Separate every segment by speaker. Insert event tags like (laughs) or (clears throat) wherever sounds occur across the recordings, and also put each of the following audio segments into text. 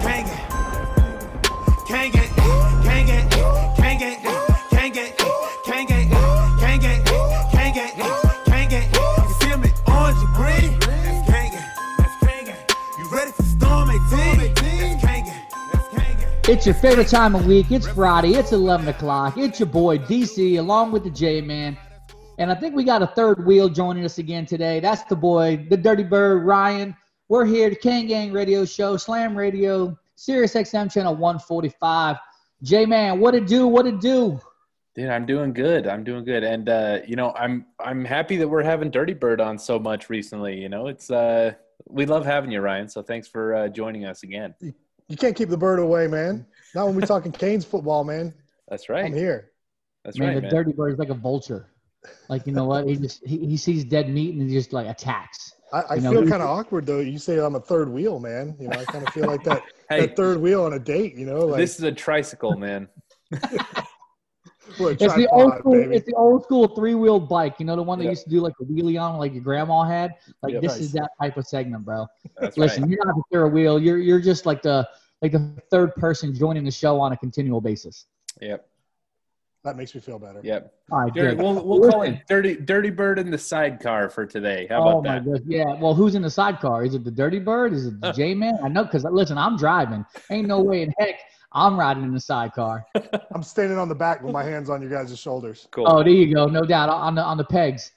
Speaker 1: Kane gang. Kane gang, Kane gang, Kane gang, Kane gang, Kane gang, Kane gang, Kane gang, Kane gang. You see 'em in orange and green? That's Kane gang. That's Kane gang. You ready for Storm 18? That's. That's Kane.
Speaker 2: It's your favorite time of week. It's Friday. It's 11 o'clock. It's your boy DC along with the J Man. And I think we got a third wheel joining us again today. That's the boy, the Dirty Bird, Ryan. We're here, the Kane Gang Radio Show, Slam Radio, Sirius XM Channel 145. J Man, what it do? What it do?
Speaker 3: Dude, I'm doing good. I'm doing good, and uh, you know, I'm I'm happy that we're having Dirty Bird on so much recently. You know, it's uh, we love having you, Ryan. So thanks for uh, joining us again.
Speaker 4: You can't keep the bird away, man. Not when we're talking Canes football, man.
Speaker 3: That's right.
Speaker 4: I'm here.
Speaker 3: That's
Speaker 2: man,
Speaker 3: right,
Speaker 2: the
Speaker 3: man.
Speaker 2: Dirty Bird is like a vulture. Like, you know what? He just he, he sees dead meat and he just like attacks.
Speaker 4: I, I
Speaker 2: know,
Speaker 4: feel kind of awkward though. You say I'm a third wheel, man. You know, I kind of feel like that (laughs)
Speaker 3: Hey,
Speaker 4: that third wheel on a date. You know, like
Speaker 3: this is a tricycle, man. (laughs)
Speaker 4: what,
Speaker 2: It's the old school.
Speaker 4: baby.
Speaker 2: It's the old school three wheeled bike. You know the one that
Speaker 3: Yeah.
Speaker 2: used to do like a wheelie on, like your grandma had. Like
Speaker 3: Yeah.
Speaker 2: this
Speaker 4: Nice.
Speaker 2: is that type of segment, bro.
Speaker 3: That's
Speaker 2: Listen,
Speaker 3: right.
Speaker 2: you're not the third wheel. You're you're just like the like the third person joining the show on a continual basis.
Speaker 3: Yep.
Speaker 4: That makes me feel better.
Speaker 3: Yep.
Speaker 2: All right,
Speaker 3: Dirty,
Speaker 2: good.
Speaker 3: we'll we'll call it Dirty Dirty Bird in the sidecar for today. How
Speaker 2: oh
Speaker 3: about
Speaker 2: my
Speaker 3: that?
Speaker 2: goodness, yeah. Well, who's in the sidecar? Is it the Dirty Bird? Is it the J Man? I know because listen, I'm driving. Ain't no way in heck I'm riding in the sidecar. (laughs)
Speaker 4: I'm standing on the back with my hands on your guys' shoulders.
Speaker 3: Cool.
Speaker 2: Oh, there you go, no doubt on the on the pegs,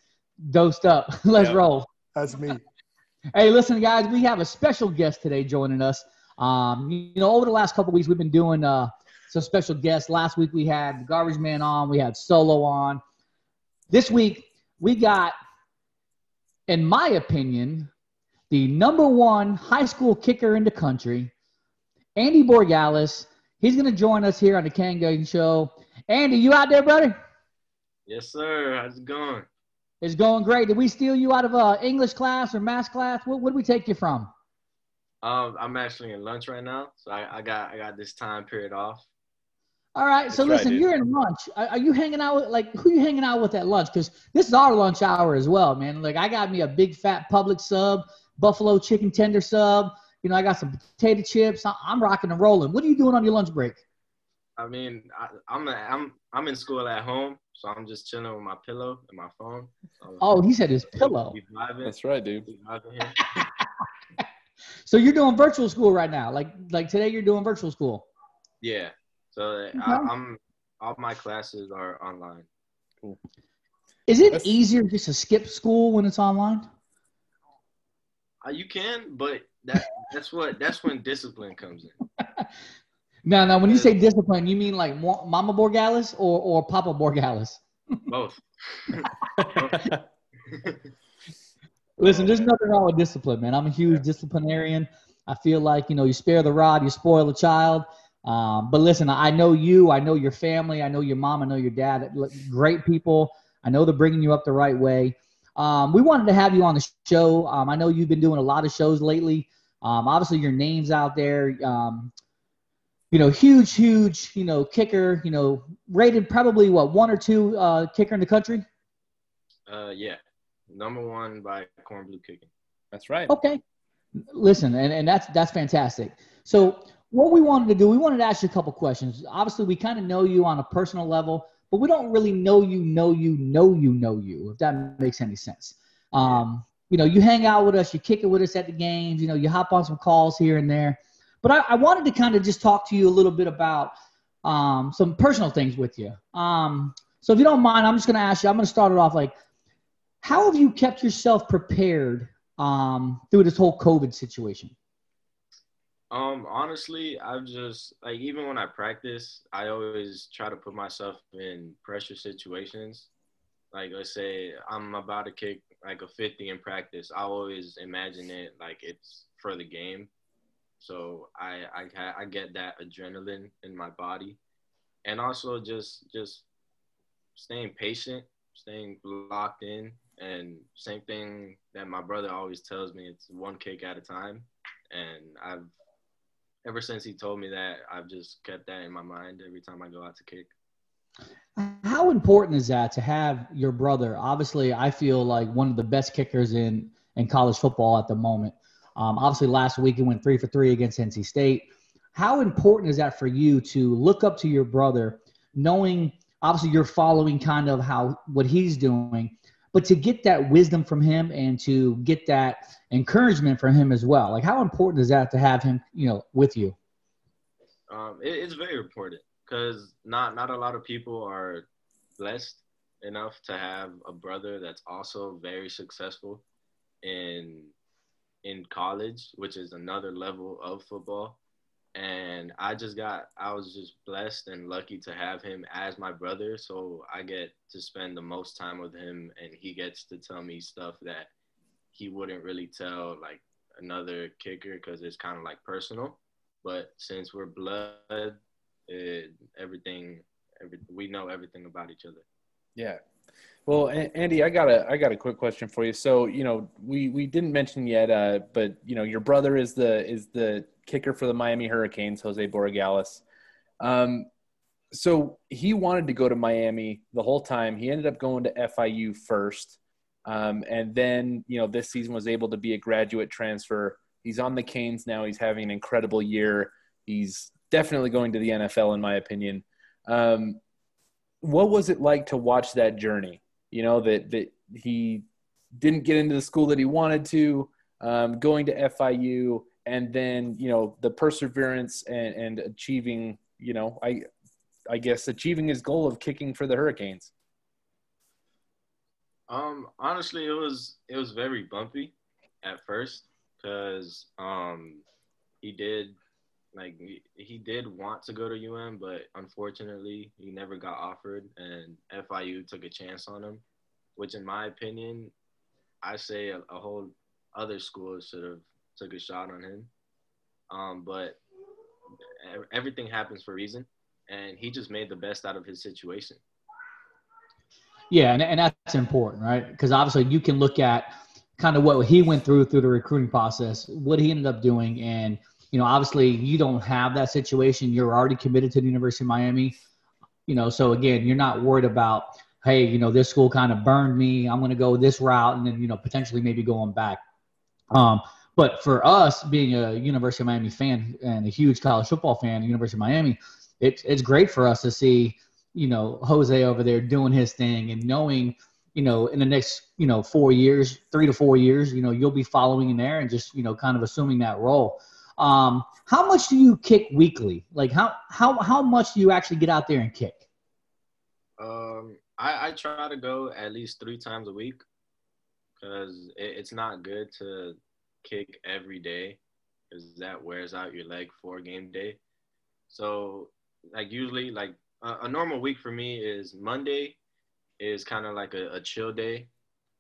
Speaker 2: dosed up. (laughs) Let's
Speaker 3: Yeah.
Speaker 2: roll.
Speaker 4: That's me.
Speaker 2: Hey, listen, guys, we have a special guest today joining us. Um, you know, over the last couple weeks, we've been doing uh, some special guests. Last week, we had the Garbage Man on, we had Solo on. This week, we got, in my opinion, the number one high school kicker in the country, Andy Borregales. He's going to join us here on the Kang Show. Andy, you out there, brother?
Speaker 5: Yes, sir. How's it going?
Speaker 2: It's going great. Did we steal you out of uh, English class or math class? What did we take you from?
Speaker 5: Um, I'm actually in lunch right now, so I, I got I got this time period off.
Speaker 2: All right. So
Speaker 3: That's right,
Speaker 2: listen,
Speaker 3: dude.
Speaker 2: you're in lunch. Are, are you hanging out with like who you hanging out with at lunch? Because this is our lunch hour as well, man. Like I got me a big fat public sub, buffalo chicken tender sub. You know, I got some potato chips. I, I'm rocking and rolling. What are you doing on your lunch break?
Speaker 5: I mean, I, I'm a, I'm I'm in school at home, so I'm just chilling with my pillow and my phone. So
Speaker 2: Oh, he said his pillow.
Speaker 3: That's right, dude.
Speaker 5: We vibing here. (laughs)
Speaker 2: So you're doing virtual school right now. Like like today, you're doing virtual school.
Speaker 5: Yeah. So I, I'm all my classes are online. Cool.
Speaker 2: Is it
Speaker 3: That's-
Speaker 2: easier just to skip school when it's online?
Speaker 5: Uh, you can, but that that's what that's when discipline comes in. (laughs)
Speaker 2: Now, now, when you say discipline, you mean like Mama Borregales or or Papa Borregales?
Speaker 5: Both. (laughs)
Speaker 2: Listen, there's nothing wrong with discipline, man. I'm a huge disciplinarian. I feel like you know you spare the rod, you spoil the child. Um, but listen, I know you, I know your family, I know your mom, I know your dad. Great people. I know they're bringing you up the right way. Um, we wanted to have you on the show. Um, I know you've been doing a lot of shows lately. Um, obviously, your name's out there. Um, you know, huge, huge, you know, kicker. You know, rated probably what one or two uh, kicker in the country.
Speaker 5: Uh, yeah. Number one by Kornblue Kicking.
Speaker 3: That's right.
Speaker 2: Okay. Listen, and, and that's that's fantastic. So what we wanted to do, we wanted to ask you a couple questions. Obviously, we kind of know you on a personal level, but we don't really know you, know you, know you, know you, if that makes any sense. Um, you know, you hang out with us, you kick it with us at the games, you know, you hop on some calls here and there. But I, I wanted to kind of just talk to you a little bit about um, some personal things with you. Um, so if you don't mind, I'm just going to ask you, I'm going to start it off like, how have you kept yourself prepared um, through this whole COVID situation?
Speaker 5: Um, honestly, I've just like even when I practice, I always try to put myself in pressure situations. Like let's say I'm about to kick like a 50 in practice, I always imagine it like it's for the game. so I I I get that adrenaline in my body, and also just just staying patient, staying locked in, and same thing that my brother always tells me: it's one kick at a time, and I've ever since he told me that, I've just kept that in my mind every time I go out to kick.
Speaker 2: How important is that to have your brother? Obviously, I feel like one of the best kickers in in college football at the moment. Um, obviously, last week he went three for three against NC State. How important is that for you to look up to your brother, knowing obviously you're following kind of how what he's doing, but to get that wisdom from him and to get that encouragement from him as well? Like, how important is that to have him, you know, with you?
Speaker 5: Um, it, it's very important because not not a lot of people are blessed enough to have a brother that's also very successful in in college, which is another level of football. And I just got I was just blessed and lucky to have him as my brother, so I get to spend the most time with him and he gets to tell me stuff that he wouldn't really tell like another kicker because it's kind of like personal. But since we're blood, it, everything, every, we know everything about each other.
Speaker 3: Yeah. Well, Andy, I got a I got a quick question for you. So, you know, we we didn't mention yet, uh, but you know, your brother is the is the kicker for the Miami Hurricanes, Jose Borregales. Um, so he wanted to go to Miami the whole time. He ended up going to FIU first, um, and then you know this season was able to be a graduate transfer. He's on the Canes now. He's having an incredible year. He's definitely going to the NFL, in my opinion. Um, what was it like to watch that journey? You know that that he didn't get into the school that he wanted to, um, going to FIU, and then you know the perseverance and, and achieving. You know, I I guess achieving his goal of kicking for the Hurricanes.
Speaker 5: Um, honestly, it was it was very bumpy at first because um he did like he did want to go to UM, but unfortunately he never got offered, and FIU took a chance on him, which in my opinion, I say a, a whole other school should have took a shot on him. Um, but everything happens for a reason, and he just made the best out of his situation.
Speaker 2: Yeah, and, and that's important, right? Because obviously you can look at kind of what he went through through the recruiting process, what he ended up doing, and – you know, obviously you don't have that situation. You're already committed to the University of Miami. You know, so again, you're not worried about, hey, you know, this school kind of burned me. I'm going to go this route, and then you know, potentially maybe going back. Um, but for us, being a University of Miami fan and a huge college football fan, University of Miami, it's it's great for us to see, you know, Jose over there doing his thing and knowing, you know, in the next, you know, four years, three to four years, you know, you'll be following in there and just, you know, kind of assuming that role. Um, how much do you kick weekly? Like how how how much do you actually get out there and kick?
Speaker 5: Um, I, I try to go at least three times a week because it, it's not good to kick every day because that wears out your leg for game day. So like usually like a, a normal week for me is Monday is kind of like a, a, chill day,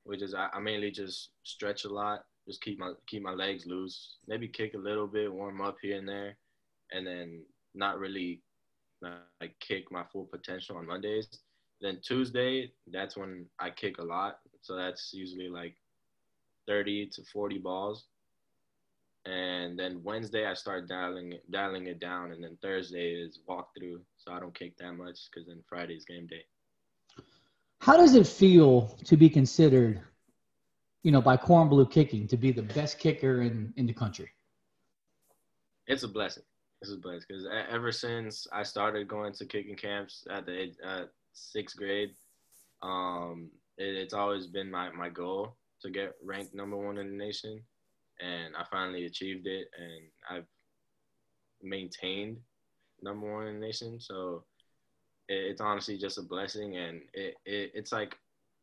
Speaker 5: which is I, I mainly just stretch a lot just keep my keep my legs loose. Maybe kick a little bit, warm up here and there, and then not really like kick my full potential on Mondays. Then Tuesday, that's when I kick a lot. So that's usually like 30 to 40 balls. And then Wednesday I start dialing dialing it down, and then Thursday is walkthrough, so I don't kick that much because then Friday's game day.
Speaker 2: How does it feel to be considered you know, by Kornblue kicking to be the best kicker in, in the country?
Speaker 5: It's a blessing. It's a blessing because ever since I started going to kicking camps at the uh, sixth grade, um, it, it's always been my, my goal to get ranked number one in the nation. And I finally achieved it, and I've maintained number one in the nation. So it, it's honestly just a blessing, and it, it it's like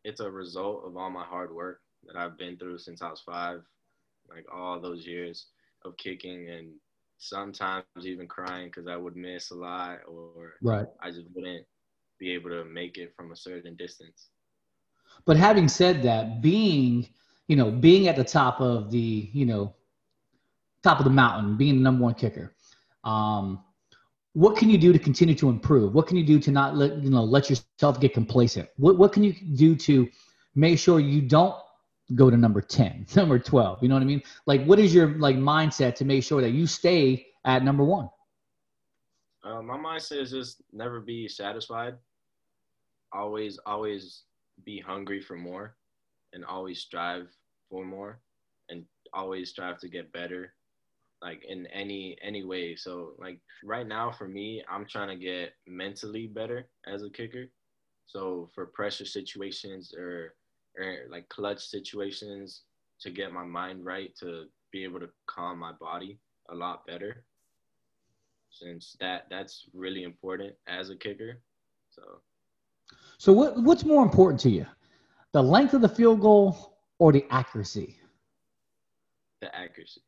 Speaker 5: it's a result of all my hard work that I've been through since I was five, like all those years of kicking and sometimes even crying because I would miss a lot or
Speaker 2: right.
Speaker 5: I just wouldn't be able to make it from a certain distance.
Speaker 2: But having said that, being you know being at the top of the you know top of the mountain, being the number one kicker. Um, what can you do to continue to improve? What can you do to not let you know let yourself get complacent? What what can you do to make sure you don't go to number 10, (laughs) number 12? You know what I mean? Like what is your like mindset to make sure that you stay at number 1?
Speaker 5: Uh, my mindset is just never be satisfied. Always, always be hungry for more, and always strive for more, and always strive to get better, like in any any way. So like right now for me, I'm trying to get mentally better as a kicker. So for pressure situations or or like clutch situations, to get my mind right, to be able to calm my body a lot better since that that's really important as a kicker. So
Speaker 2: So what what's more important to you? The length of the field goal or the accuracy?
Speaker 5: the accuracy.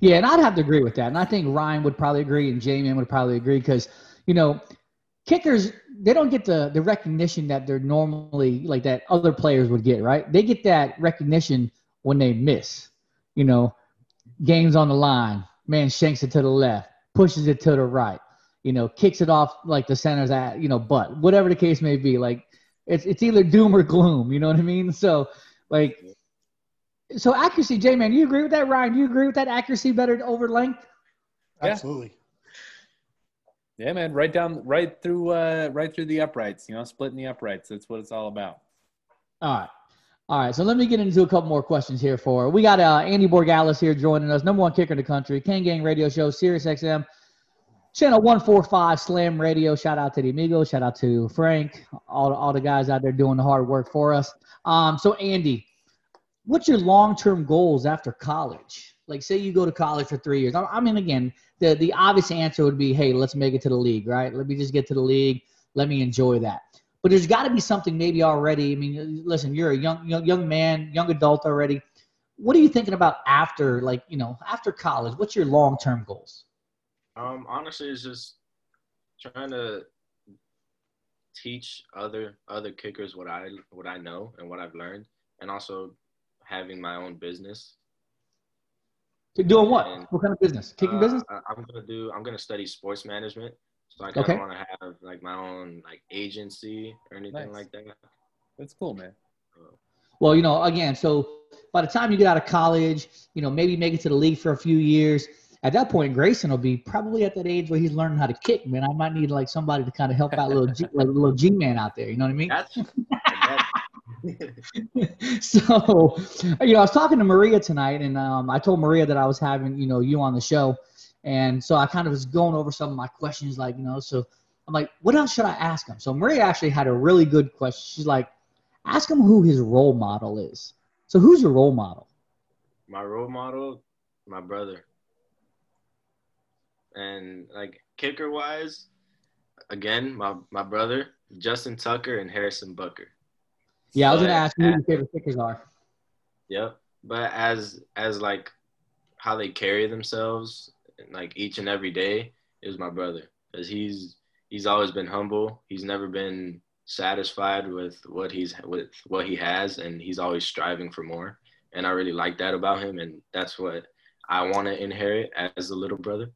Speaker 2: Yeah, and I'd have to agree with that. And I think Ryan would probably agree and J-Man would probably agree because, you know, kickers they don't get the the recognition that they're normally like that other players would get, right? They get that recognition when they miss. You know, games on the line, man shanks it to the left, pushes it to the right, you know, kicks it off like the center's at, you know, butt, whatever the case may be. Like it's it's either doom or gloom, you know what I mean? So like so accuracy, J man, you agree with that? Ryan, Do you agree with that accuracy better over length?
Speaker 3: Yeah.
Speaker 4: Absolutely.
Speaker 3: Yeah, man, right down, right through, uh, right through the uprights. You know, splitting the uprights. That's what it's all about.
Speaker 2: All right. All right, so let me get into a couple more questions here for we got uh, Andy Borregales here joining us, number one kicker in the country, Kane Gang Radio Show, Sirius XM, channel one four five Slam Radio. Shout out to the amigos, shout out to Frank, all all the guys out there doing the hard work for us. Um, so Andy, what's your long term goals after college? Like, say you go to college for three years. I, I mean, again, the the obvious answer would be, hey, let's make it to the league, right? Let me just get to the league. Let me enjoy that. But there's got to be something maybe already. I mean, listen, you're a young, young young man, young adult already. What are you thinking about after, like, you know, after college? What's your long term goals?
Speaker 5: Um, honestly, it's just trying to teach other other kickers what I what I know and what I've learned, and also having my own business.
Speaker 2: Doing what?
Speaker 5: And,
Speaker 2: What kind of business? Kicking
Speaker 5: Uh,
Speaker 2: business?
Speaker 5: I- I'm gonna do. I'm gonna study sports management. So I kind of
Speaker 2: Okay.
Speaker 5: want to have like my own like agency or anything
Speaker 3: Nice.
Speaker 5: like that.
Speaker 3: That's cool, man.
Speaker 2: Well, you know, again, so by the time you get out of college, you know, maybe make it to the league for a few years. At that point, Grayson will be probably at that age where he's learning how to kick. Man, I might need like somebody to kind of help out little G, (laughs) like little G man out there. You know what I mean?
Speaker 5: That's that, (laughs)
Speaker 2: so, you know, I was talking to Maria tonight, and um, I told Maria that I was having, you know, you on the show, and so I kind of was going over some of my questions, like, you know, so I'm like, what else should I ask him? So Maria actually had a really good question. She's like, ask him who his role model is. So who's your role model?
Speaker 5: my role model, my brother. And like kicker wise, again, my my brother, Justin Tucker and Harrison Butker.
Speaker 2: Yeah, I was gonna ask you who your favorite kickers are.
Speaker 5: Yep. But as as like how they carry themselves, like each and every day, is my brother because he's he's always been humble. He's never been satisfied with what he's with what he has, and he's always striving for more. And I really like that about him, and that's what I want to inherit as a little brother.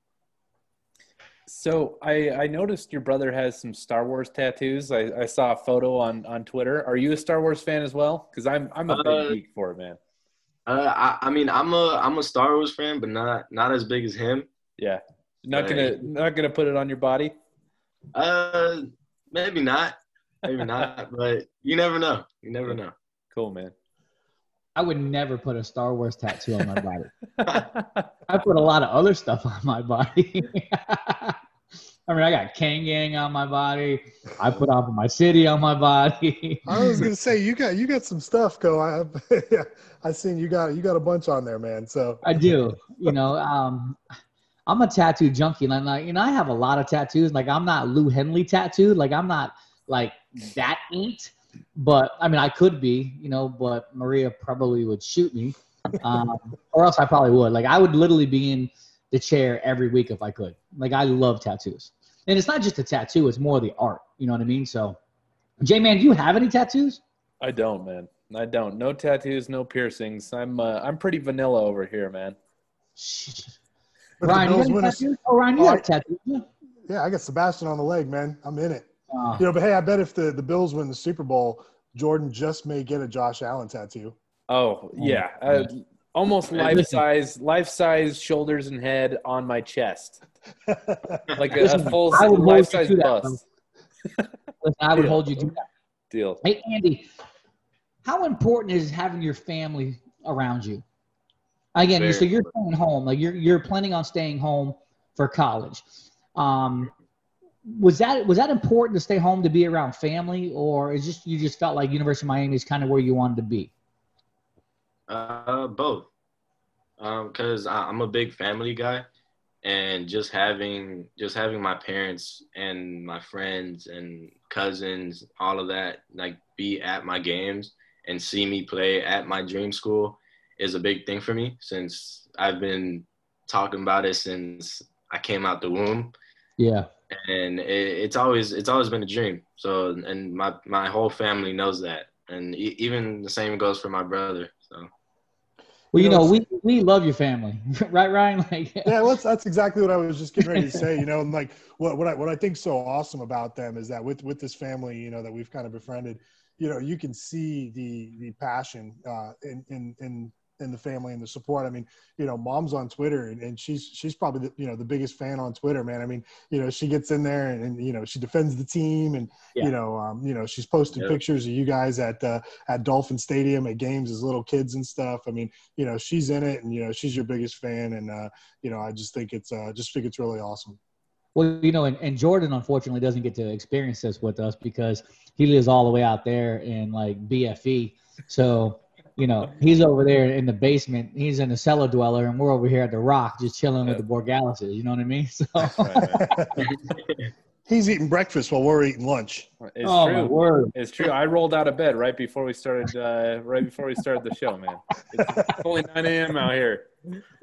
Speaker 3: So I, I noticed your brother has some Star Wars tattoos. I, I saw a photo on, on Twitter. Are you a Star Wars fan as well? Because I'm I'm a big
Speaker 5: Uh,
Speaker 3: geek for it, man.
Speaker 5: Uh, I, I mean, I'm a I'm a Star Wars fan, but not not as big as him.
Speaker 3: Yeah, not gonna not gonna put it on your body.
Speaker 5: Uh, maybe not, maybe not, (laughs) but you never know. You never know.
Speaker 3: Cool, man.
Speaker 2: I would never put a Star Wars tattoo on my (laughs) body. I put a lot of other stuff on my body. (laughs) I mean, I got Kane Gang on my body. I put off my city on my body.
Speaker 4: I was gonna say you got you got some stuff, go. I yeah, (laughs) I seen you got you got a bunch on there, man. So
Speaker 2: I do. You know, um, I'm a tattoo junkie, and like, you know, I have a lot of tattoos. Like, I'm not Lou Henley tattooed. Like, I'm not like that inked. But I mean, I could be. You know, but Maria probably would shoot me, um, (laughs) or else I probably would. Like, I would literally be in the chair every week if I could. Like, I love tattoos, and it's not just a tattoo; it's more the art. You know what I mean? So, J man, do you have any tattoos?
Speaker 3: I don't, man. I don't. No tattoos, no piercings. I'm uh, I'm pretty vanilla over here, man.
Speaker 4: But the
Speaker 2: Ryan, you
Speaker 4: Bills
Speaker 2: got
Speaker 4: win
Speaker 2: a
Speaker 4: a-
Speaker 2: tattoo? Oh, Ryan, you
Speaker 4: Oh,
Speaker 2: got
Speaker 4: I-
Speaker 2: a tattoo. yeah?
Speaker 4: Yeah, I got Sebastian on the leg, man. I'm in it.
Speaker 2: Uh,
Speaker 4: You know, but hey, I bet if the, the Bills win the Super Bowl, Jordan just may get a Josh Allen tattoo.
Speaker 3: Oh yeah, uh, almost life size, life size shoulders and head on my chest, (laughs) like a,
Speaker 2: Listen,
Speaker 3: a full
Speaker 2: I
Speaker 3: life size
Speaker 2: to
Speaker 3: bust.
Speaker 2: listen, I would
Speaker 3: Deal.
Speaker 2: hold you to that.
Speaker 3: Deal.
Speaker 2: Hey, Andy, how important is having your family around you? Again,
Speaker 5: Very
Speaker 2: so you're staying home. Like you're you're planning on staying home for college. Um, was that was that important to stay home to be around family, or is just you just felt like University of Miami is kind of where you wanted to be?
Speaker 5: Uh, both. Um, cause I, I'm a big family guy, and just having just having my parents and my friends and cousins, all of that, like be at my games and see me play at my dream school is a big thing for me since I've been talking about it since I came out the womb
Speaker 2: Yeah.
Speaker 5: And it, it's always it's always been a dream. So and my my whole family knows that, and e- even the same goes for my brother. So
Speaker 2: Well, you
Speaker 4: You know,
Speaker 2: know, we we love your family, (laughs) right, Ryan? Like,
Speaker 4: yeah, well, that's, that's exactly what I was just getting ready to say. You know, and like what what I what I think so awesome about them is that with with this family, you know, that we've kind of befriended, you know, you can see the the passion uh, in in in in the family and the support. I mean, you know, mom's on Twitter and, and she's she's probably the, you know the biggest fan on Twitter, man. I mean, you know, she gets in there and, and you know she defends the team and
Speaker 2: Yeah.
Speaker 4: you know um, you know she's posted
Speaker 5: Yeah.
Speaker 4: pictures of you guys at uh, at Dolphin Stadium at games as little kids and stuff. I mean, you know, she's in it and you know she's your biggest fan and uh, you know I just think it's uh, just think it's really awesome.
Speaker 2: Well, you know, and, and Jordan unfortunately doesn't get to experience this with us because he lives all the way out there in like BFE. So, you know, he's over there in the basement. He's in the cellar dweller, and we're over here at the Rock, just chilling with the Borregaleses. You know what I mean? (laughs) So, (laughs)
Speaker 4: He's eating breakfast while we're eating lunch.
Speaker 3: It's
Speaker 2: oh
Speaker 3: true.
Speaker 2: word!
Speaker 3: It's true. I rolled out of bed right before we started. Uh, right before we started the show, man. It's only 9 a.m. out here. (laughs)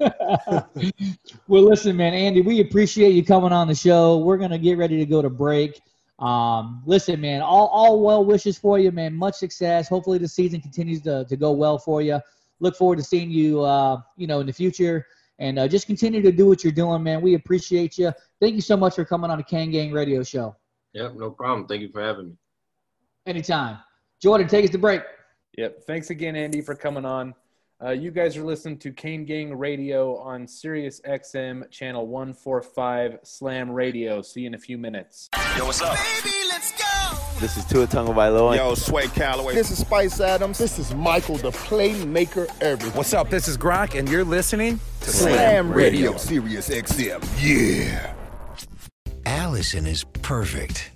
Speaker 2: well, listen, man, Andy, we appreciate you coming on the show. We're gonna get ready to go to break. Um, listen, man, all, all well wishes for you, man. Much success. Hopefully, the season continues to, to go well for you. Look forward to seeing you, uh, you know, in the future, and uh, just continue to do what you're doing, man. We appreciate you. Thank you so much for coming on the Kane Gang Radio Show.
Speaker 5: yep, no problem. Thank you for having me.
Speaker 2: Anytime, Jordan, take us to break.
Speaker 3: Yep. Thanks again, Andy, for coming on. Uh, you guys are listening to Kane Gang Radio on Sirius XM channel 145 Slam Radio. See you in a few minutes.
Speaker 6: Yo, what's up?
Speaker 7: This is Tua Tagovailoa.
Speaker 6: Yo, Sway Calloway.
Speaker 8: This is Spice Adams. This is Michael, the playmaker Irvin.
Speaker 9: What's up? This is Grok, and you're listening to
Speaker 8: Slam Radio.
Speaker 6: Radio, Sirius XM. Yeah.
Speaker 10: Allison is perfect.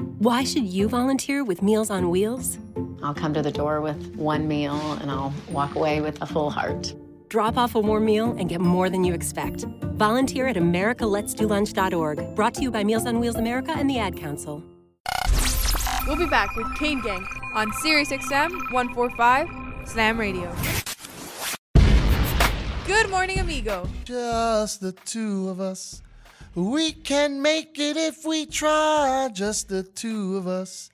Speaker 11: Why should you volunteer with Meals on Wheels?
Speaker 12: I'll come to the door with one meal and I'll walk away with a full heart.
Speaker 11: Drop off a warm meal and get more than you expect. Volunteer at americaletsdolunch.org, brought to you by Meals on Wheels America and the Ad Council.
Speaker 13: We'll be back with Kane Gang on Sirius XM 145 Slam Radio. Good morning, amigo.
Speaker 8: Just the two of us. We can make it if we try. Just the two of us.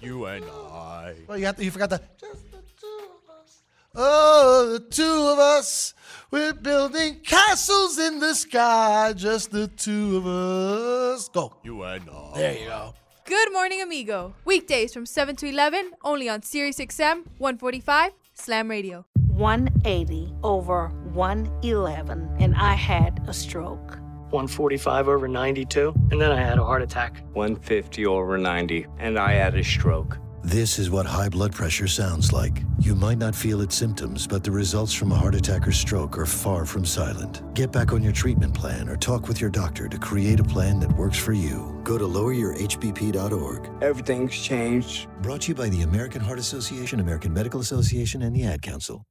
Speaker 6: You and I.
Speaker 8: Well, you have to, you forgot the. Just the two of us. Oh, the two of us. We're building castles in the sky. Just the two of us. Go.
Speaker 6: You and I.
Speaker 8: There you go.
Speaker 13: Good morning, amigo. Weekdays from 7 to 11, only on Sirius XM 145 Slam Radio.
Speaker 14: 180 over 111, and I had a stroke.
Speaker 15: 145 over 92, and then I had a heart attack.
Speaker 16: 150 over 90, and I had a stroke.
Speaker 17: This is what high blood pressure sounds like. You might not feel its symptoms, but the results from a heart attack or stroke are far from silent. Get back on your treatment plan or talk with your doctor to create a plan that works for you. Go to loweryourhbp.org.
Speaker 16: Everything's changed.
Speaker 17: Brought to you by the American Heart Association, American Medical Association, and the Ad Council.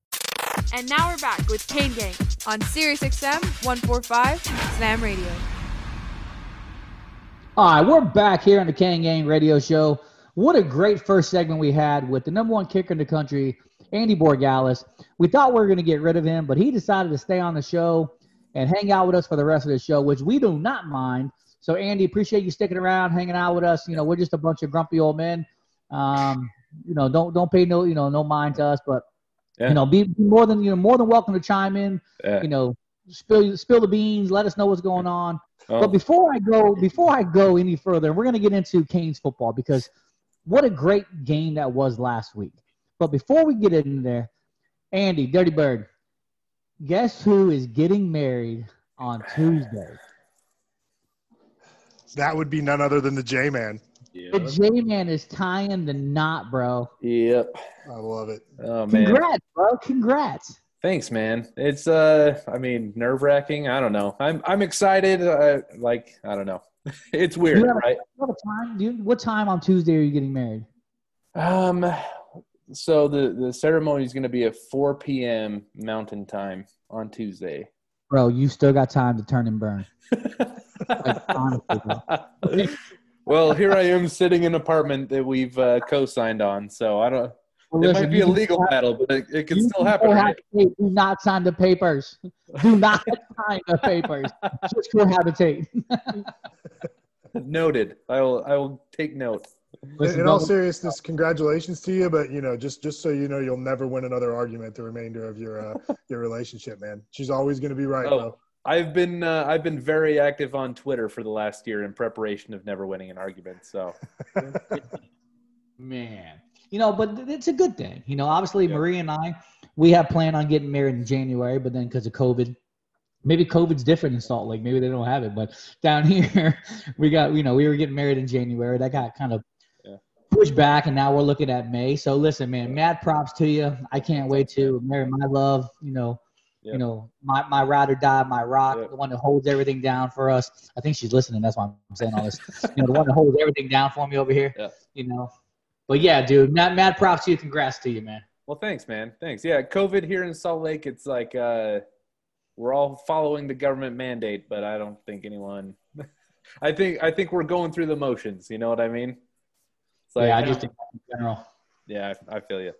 Speaker 13: And now we're back with Kane Gang on Sirius XM 145 Slam Radio.
Speaker 2: All right, we're back here on the Kane Gang Radio Show. What a great first segment we had with the number one kicker in the country, Andy Borregales. We thought we were going to get rid of him, but he decided to stay on the show and hang out with us for the rest of the show, which we do not mind. So, Andy, appreciate you sticking around, hanging out with us. You know, we're just a bunch of grumpy old men. Um, you know, don't don't pay no you know no mind to us, but
Speaker 3: Yeah.
Speaker 2: you know, be, be more than you know more than welcome to chime in.
Speaker 3: Yeah.
Speaker 2: You know, spill spill the beans, let us know what's going on.
Speaker 3: Oh.
Speaker 2: But before I go, before I go any further, we're going to get into Canes football because what a great game that was last week. But before we get in there, Andy, Dirty Bird, guess who is getting married on Tuesday?
Speaker 4: That would be none other than the J Man.
Speaker 2: The J Man is tying the knot, bro.
Speaker 3: Yep.
Speaker 4: I love it.
Speaker 3: Oh man.
Speaker 2: Congrats, bro. Congrats.
Speaker 3: Thanks, man. It's uh, I mean, nerve wracking. I don't know. I'm I'm excited. Uh, like I don't know. (laughs) it's
Speaker 2: Do
Speaker 3: weird,
Speaker 2: you have,
Speaker 3: right?
Speaker 2: do you have a time? Do you, what time on Tuesday are you getting married?
Speaker 3: Um, so the the ceremony is going to be at 4 p.m. Mountain Time on Tuesday.
Speaker 2: Bro, you still got time to turn and burn. (laughs) like, honestly, bro. (laughs)
Speaker 3: Well, here I am sitting in an apartment that we've uh, co-signed on, so I don't.
Speaker 2: Well,
Speaker 3: it
Speaker 2: listen,
Speaker 3: might be a legal
Speaker 2: have-
Speaker 3: battle, but it, it can still happen,
Speaker 2: cohabitate.
Speaker 3: right?
Speaker 2: Do not sign the papers. Do not (laughs) sign the papers. (laughs) Just cohabitate. (laughs)
Speaker 3: Noted. I will. I will take note.
Speaker 4: In, in all seriousness, congratulations to you. But you know, just just so you know, you'll never win another argument the remainder of your uh, your relationship, man. She's always going to be right,
Speaker 3: Oh,
Speaker 4: bro.
Speaker 3: I've been uh, I've been very active on Twitter for the last year in preparation of never winning an argument. So (laughs)
Speaker 2: Man. You know, but it's a good thing. You know, obviously, Marie and I, we have planned on getting married in January, but then because of COVID, maybe COVID's different in Salt Lake. Maybe they don't have it. But down (laughs) here, we got, you know, we were getting married in January. That got kind of
Speaker 3: Yeah.
Speaker 2: pushed back, and now we're looking at May. So listen, man, mad props to you. I can't wait to marry my love. You know,
Speaker 3: Yep.
Speaker 2: you know, my, my ride or die, my rock, the one that holds everything down for us. I think she's listening. That's why I'm saying all this. you know, the one that holds everything down for me over here.
Speaker 3: Yeah.
Speaker 2: You know, but yeah, dude, mad, mad props to you. Congrats to you, man.
Speaker 3: well, thanks, man. Thanks. Yeah, COVID here in Salt Lake. It's like uh, we're all following the government mandate, but I don't think anyone. (laughs) I think I think we're going through the motions. You know what I mean? It's
Speaker 2: yeah, I just in general.
Speaker 3: yeah, I, I feel you.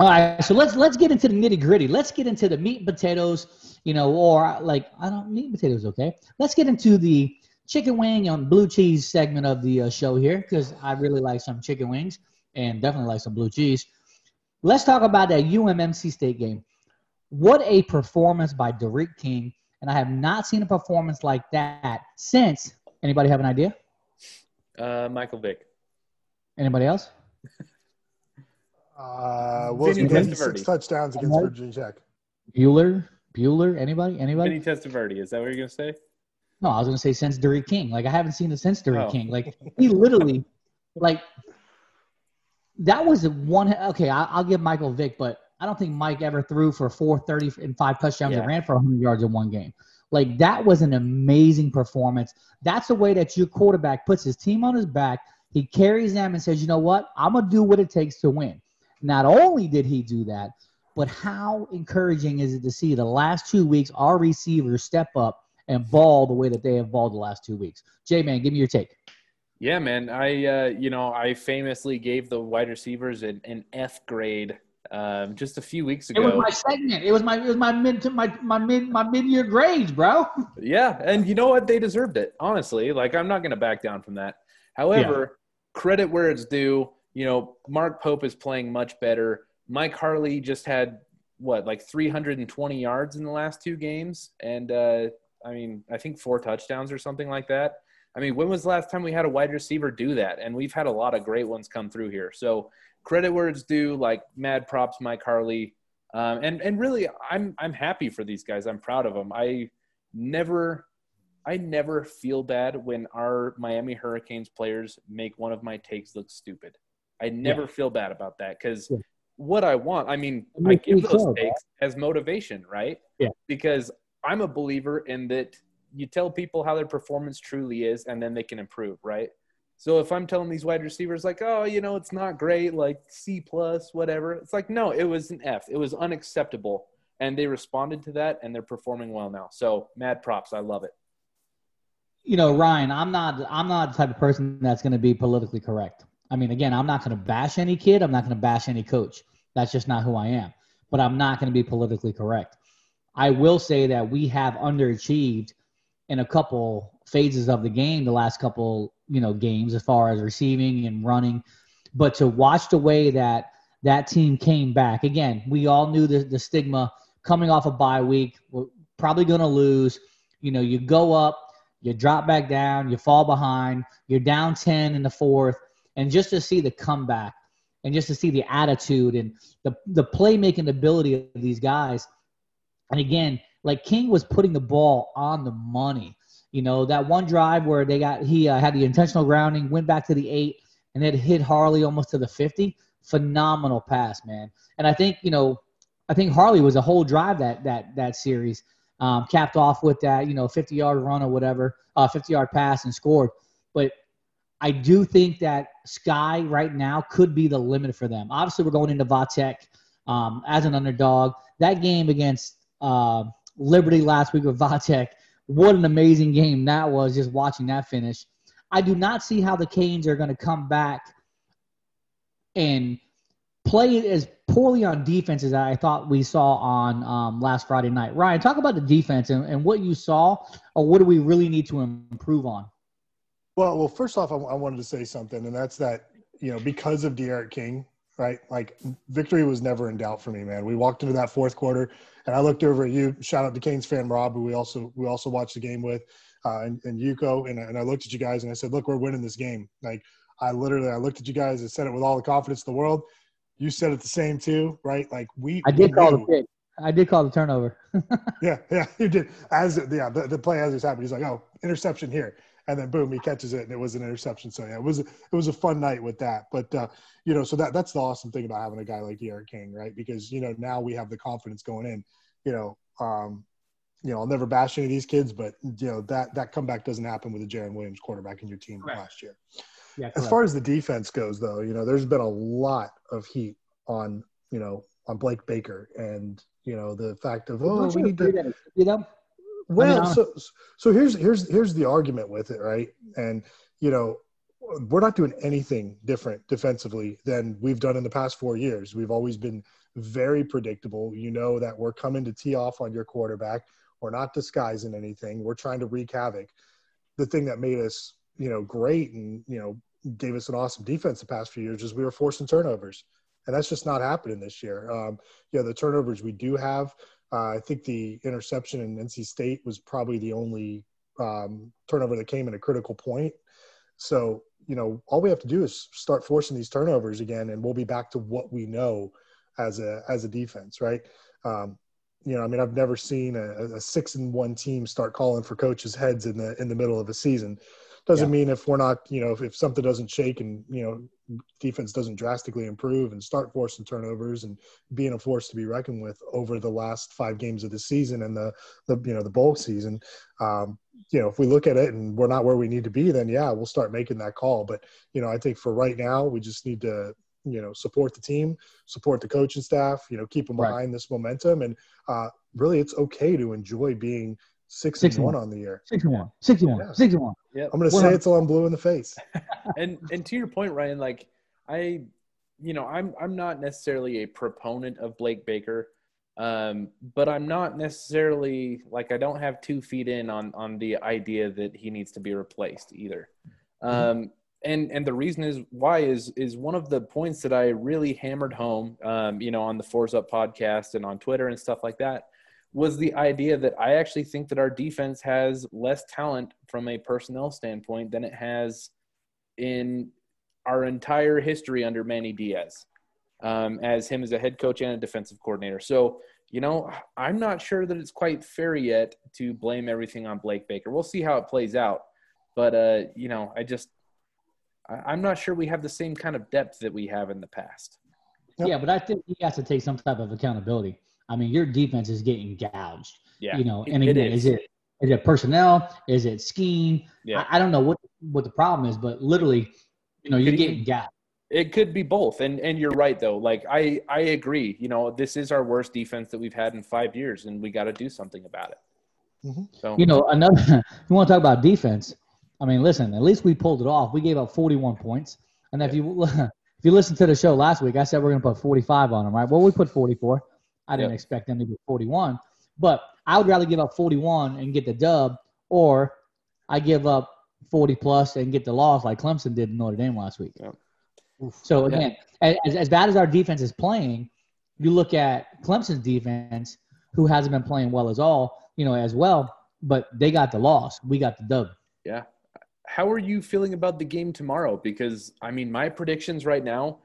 Speaker 2: All right, so let's let's get into the nitty gritty. Let's get into the meat and potatoes, you know, or like I don't meat and potatoes, okay? Let's get into the chicken wing and blue cheese segment of the uh, show here because I really like some chicken wings and definitely like some blue cheese. Let's talk about that UMMC State game. What a performance by D'Eriq King, and I have not seen a performance like that since. Anybody have an idea?
Speaker 3: Uh, Michael Vick.
Speaker 2: Anybody else? (laughs)
Speaker 4: Uh, Wilson
Speaker 3: Vinny Testaverde.
Speaker 4: six touchdowns against
Speaker 2: What?
Speaker 4: Virginia Tech.
Speaker 2: Bueller? Bueller? Anybody? Anybody?
Speaker 3: Vinny Testaverde. Is that what you're gonna say?
Speaker 2: No, I was gonna say since D'Eriq King. Like I haven't seen the since D'Eriq
Speaker 3: Oh.
Speaker 2: King. Like he literally, like that was a one. Okay, I, I'll give Michael Vick, but I don't think Mike ever threw for 430 and five touchdowns
Speaker 3: Yeah.
Speaker 2: and ran for 100 yards in one game. Like that was an amazing performance. That's the way that your quarterback puts his team on his back. He carries them and says, "You know what? I'm gonna do what it takes to win." Not only did he do that, but how encouraging is it to see the last two weeks our receivers step up and ball the way that they have balled the last two weeks? Jay, man, give me your take.
Speaker 3: Yeah, man. I uh, you know I famously gave the wide receivers an, an F grade um, just a few weeks ago.
Speaker 2: It was my segment. It was my it was my mid to my my mid my mid year grades, bro. (laughs)
Speaker 3: Yeah, and you know what? They deserved it. Honestly, like I'm not going to back down from that. However, credit where it's due. You know, Mark Pope is playing much better. Mike Harley just had what like 320 yards in the last two games, and uh, I mean, I think four touchdowns or something like that. I mean, when was the last time we had a wide receiver do that? And we've had a lot of great ones come through here. So credit where it's due. Like mad props, Mike Harley. Um, and and really, I'm I'm happy for these guys. I'm proud of them. I never I never feel bad when our Miami Hurricanes players make one of my takes look stupid. I never feel bad about that because what I want, I mean, I give those takes as motivation, right?
Speaker 2: Yeah.
Speaker 3: Because I'm a believer in that you tell people how their performance truly is and then they can improve, right? So if I'm telling these wide receivers like, oh, you know, it's not great, like C plus, whatever, it's like, no, it was an F. It was unacceptable, and they responded to that, and they're performing well now. So mad props. I love it.
Speaker 2: You know, Ryan, I'm not I'm not the type of person that's going to be politically correct. I mean, again, I'm not going to bash any kid. I'm not going to bash any coach. That's just not who I am. But I'm not going to be politically correct. I will say that we have underachieved in a couple phases of the game the last couple you know games as far as receiving and running but to watch the way that that team came back again we all knew the, the stigma coming off a bye week we're probably going to lose you know you go up you drop back down you fall behind you're down 10 in the fourth and just to see the comeback and just to see the attitude and the the playmaking ability of these guys and again like king was putting the ball on the money you know, that one drive where they got he uh, had the intentional grounding, went back to the eight, and then hit Harley almost to the 50. Phenomenal pass, man. And I think, you know, I think Harley was a whole drive that that that series. Um, capped off with that, you know, 50 yard run or whatever, uh, 50 yard pass and scored. But I do think that Sky right now could be the limit for them. Obviously, we're going into Vatek um, as an underdog. That game against uh, Liberty last week with Vatek what an amazing game that was just watching that finish. I do not see how the Canes are going to come back and play as poorly on defense as I thought we saw on um, last Friday night. Ryan, talk about the defense and, and, what you saw, or what do we really need to improve on?
Speaker 4: Well, well, first off, I, I wanted to say something, and that's that you know because of D'Eriq King, right? Like victory was never in doubt for me, man. We walked into that fourth quarter. And I looked over at you. Shout out to Canes fan Rob, who we also we also watched the game with, uh, and, and Yuko. And, and I looked at you guys and I said, "Look, we're winning this game." Like I literally I looked at you guys and said it with all the confidence in the world. You said it the same too, right? Like we.
Speaker 2: I did we call knew. the pick. I did call the turnover. (laughs)
Speaker 4: yeah, yeah, (laughs) you did. As yeah, the, the play as it's happened, he's like, "Oh, interception here." And then boom, he catches it, and it was an interception. So yeah, it was it was a fun night with that. But uh, you know, so that that's the awesome thing about having a guy like D'Eriq King, right? Because you know now we have the confidence going in. You know, um, you know, I'll never bash any of these kids, but you know that that comeback doesn't happen with a Jarren Williams quarterback in your team correct. last year. Yeah, as far as the defense goes, though, you know, there's been a lot of heat on you know on Blake Baker and you know the fact of oh we need to you know well, I mean, so so here's here's here's the argument with it, right? And you know, we're not doing anything different defensively than we've done in the past four years. We've always been very predictable. You know that we're coming to tee off on your quarterback. We're not disguising anything. We're trying to wreak havoc. The thing that made us, you know, great and you know gave us an awesome defense the past few years is we were forcing turnovers, and that's just not happening this year. Um, yeah, the turnovers we do have uh, I think the interception in NC State was probably the only um, turnover that came in a critical point. So, you know, all we have to do is start forcing these turnovers again, and we'll be back to what we know as a as a defense, right? Um, you know, I mean, I've never seen a, a, six and one team start calling for coaches' heads in the in the middle of a season. Doesn't yeah. mean if we're not, you know, if, if something doesn't shake and you know defense doesn't drastically improve and start forcing turnovers and being a force to be reckoned with over the last five games of the season and the, the you know the bowl season um, you know if we look at it and we're not where we need to be then yeah we'll start making that call. But you know i think for right now we just need to you know support the team support the coaching staff you know keep them behind this momentum. And uh, really it's okay to enjoy being six, six and one, one on the year.
Speaker 2: Six and one. Six and one. Yeah. Six and one.
Speaker 4: Yeah. I'm gonna say it till I'm blue in the face. (laughs)
Speaker 3: and and to your point, Ryan, like I you know, I'm I'm not necessarily a proponent of Blake Baker. Um, but I'm not necessarily like I don't have two feet in on on the idea that he needs to be replaced either. Mm-hmm. Um, and and the reason is why is is one of the points that I really hammered home, um, you know, on the Fours Up podcast and on Twitter and stuff like that was the idea that I actually think that our defense has less talent from a personnel standpoint than it has in our entire history under Manny Diaz, um, as him as a head coach and a defensive coordinator. So, you know, I'm not sure that it's quite fair yet to blame everything on Blake Baker. We'll see how it plays out. But, uh, you know, I just, I'm not sure we have the same kind of depth that we have in the past.
Speaker 2: Yeah, but I think he has to take some type of accountability. I mean, your defense is getting gouged. Yeah, you know, and again, is. is it Is it personnel? Is it scheme?
Speaker 3: Yeah.
Speaker 2: I, I don't know what what the problem is, but literally, you know, you're
Speaker 3: Could
Speaker 2: getting
Speaker 3: even-
Speaker 2: gapped.
Speaker 3: It could be both, and and you're right though. Like I I agree. You know, this is our worst defense that we've had in five years, and we got to do something about it. Mm-hmm. So
Speaker 2: You know, another. (laughs) you want to talk about defense? I mean, listen. At least we pulled it off. We gave up 41 points, and if you (laughs) if you listen to the show last week, I said we're going to put 45 on them, right? Well, we put 44. I didn't
Speaker 3: Yep.
Speaker 2: expect them to get 41, but I would rather give up 41 and get the dub, or I give up 40 plus and get the loss like Clemson did in Notre Dame last week. So again, as, as bad as our defense is playing, you look at Clemson's defense, who hasn't been playing well as all, you know, as well, but they got the loss. We got the dub.
Speaker 3: Yeah. How are you feeling about the game tomorrow? Because I mean, my predictions right now,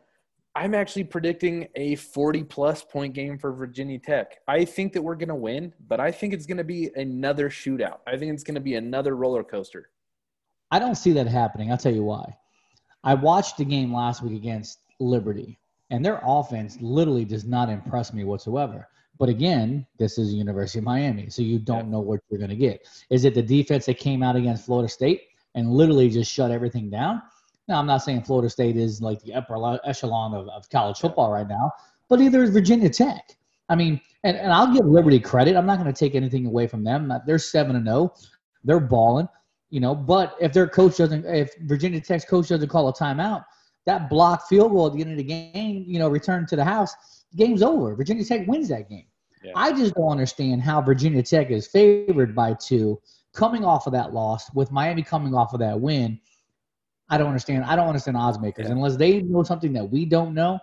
Speaker 3: I'm actually predicting a 40 plus point game for Virginia Tech. I think that we're going to win, but I think it's going to be another shootout. I think it's going to be another roller coaster.
Speaker 2: I don't see that happening. I'll tell you why. I watched the game last week against Liberty, and their offense literally does not impress me whatsoever. But again, this is University of Miami, so you don't know what you're going to get. Is it the defense that came out against Florida State and literally just shut everything down? Now, I'm not saying Florida State is like the upper echelon of, of college football right now, but either is Virginia Tech. I mean, and, and I'll give Liberty credit. I'm not going to take anything away from them. They're 7 and 0. They're balling, you know, but if their coach doesn't, if Virginia Tech's coach doesn't call a timeout, that blocked field goal at the end of the game, you know, return to the house, game's over. Virginia Tech wins that game. I just don't understand how Virginia Tech is favored by two, coming off of that loss, with Miami coming off of that win. I don't understand. I don't understand odds makers unless they know something that we don't know.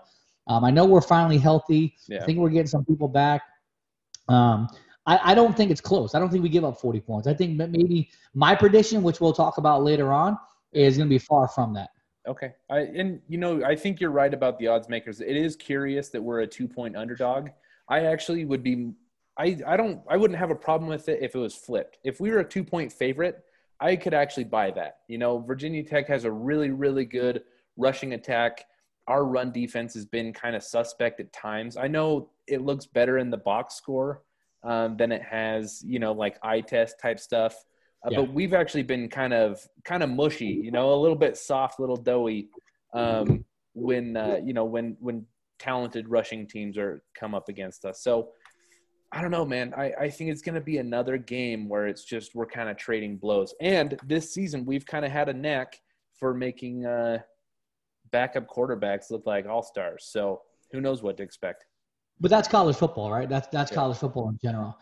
Speaker 2: Um, I know we're finally healthy.
Speaker 3: Yeah.
Speaker 2: I think we're getting some people back. Um, I, I don't think it's close. I don't think we give up 40 points. I think maybe my prediction, which we'll talk about later on, is going to be far from that.
Speaker 3: Okay. I and you know, I think you're right about the odds makers. It is curious that we're a 2-point underdog. I actually would be I I don't I wouldn't have a problem with it if it was flipped. If we were a 2-point favorite, I could actually buy that. You know, Virginia Tech has a really really good rushing attack. Our run defense has been kind of suspect at times. I know it looks better in the box score um, than it has, you know, like eye test type stuff. Uh,
Speaker 2: Yeah.
Speaker 3: But we've actually been kind of kind of mushy, you know, a little bit soft, little doughy um, when uh, you know when when talented rushing teams are come up against us. So I don't know, man. I, I think it's going to be another game where it's just we're kind of trading blows. And this season, we've kind of had a knack for making uh, backup quarterbacks look like all stars. So who knows what to expect?
Speaker 2: But that's college football, right? That's that's
Speaker 3: Yeah.
Speaker 2: college football in general.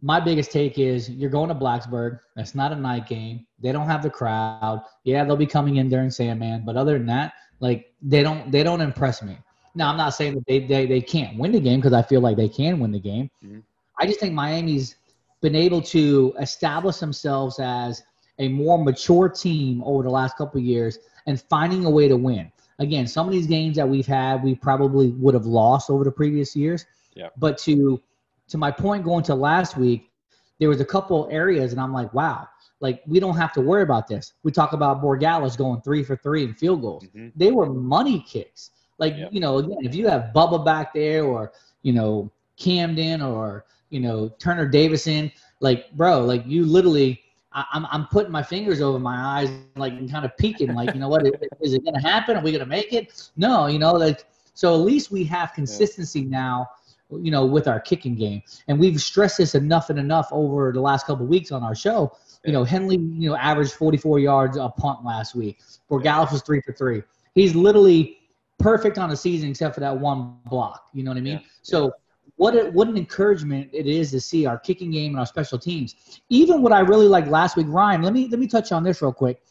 Speaker 2: My biggest take is you're going to Blacksburg. That's not a night game. They don't have the crowd. Yeah, they'll be coming in during Sandman, but other than that, like they don't they don't impress me. Now I'm not saying that they they, they can't win the game because I feel like they can win the game.
Speaker 3: Mhm.
Speaker 2: I just think Miami's been able to establish themselves as a more mature team over the last couple of years and finding a way to win. Again, some of these games that we've had, we probably would have lost over the previous years.
Speaker 3: Yeah.
Speaker 2: But to to my point going to last week, there was a couple areas, and I'm like, wow, like we don't have to worry about this. We talk about Borregales going three for three in field goals.
Speaker 3: Mm-hmm.
Speaker 2: They were money kicks. Like you know, again, if you have Bubba back there, or you know Camden, or you know Turner Davison, like bro, like you literally. I- I'm, I'm putting my fingers over my eyes, like and kind of peeking, like you know what is, is it going to happen? Are we going to make it? No, you know, like so. At least we have consistency now, you know, with our kicking game, and we've stressed this enough and enough over the last couple of weeks on our show. You know, Hedley, you know, averaged 44 yards a punt last week. Borregales was three for three. He's literally perfect on the season except for that one block. You know what I mean? So what a, what an encouragement it is to see our kicking game and our special teams. Even what I really liked last week, Ryan. Let me let me touch on this real quick.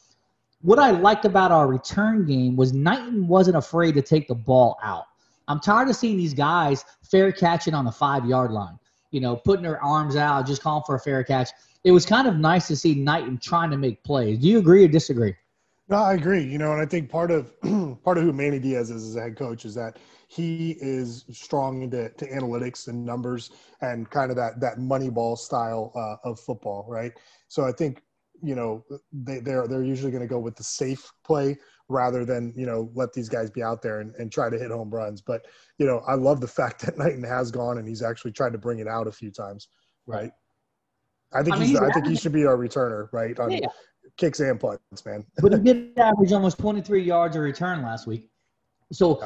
Speaker 2: What I liked about our return game was Knighton wasn't afraid to take the ball out. I'm tired of seeing these guys fair catching on the five yard line. You know, putting their arms out, just calling for a fair catch. It was kind of nice to see Knighton trying to make plays. Do you agree or disagree?
Speaker 4: No, I agree. You know, and I think part of (clears throat) part of who Manny Diaz is as a head coach is that he is strong into to analytics and numbers and kind of that that money ball style uh, of football, right? So I think you know they they're they're usually going to go with the safe play rather than you know let these guys be out there and, and try to hit home runs. But you know, I love the fact that (laughs) Knighton has gone and he's actually tried to bring it out a few times, right? I think
Speaker 2: I mean,
Speaker 4: he's.
Speaker 2: he's
Speaker 4: I think he should be our returner, right? On
Speaker 2: Yeah.
Speaker 4: kicks and punts, man.
Speaker 2: but he (laughs) did average almost 23 yards a return last week. So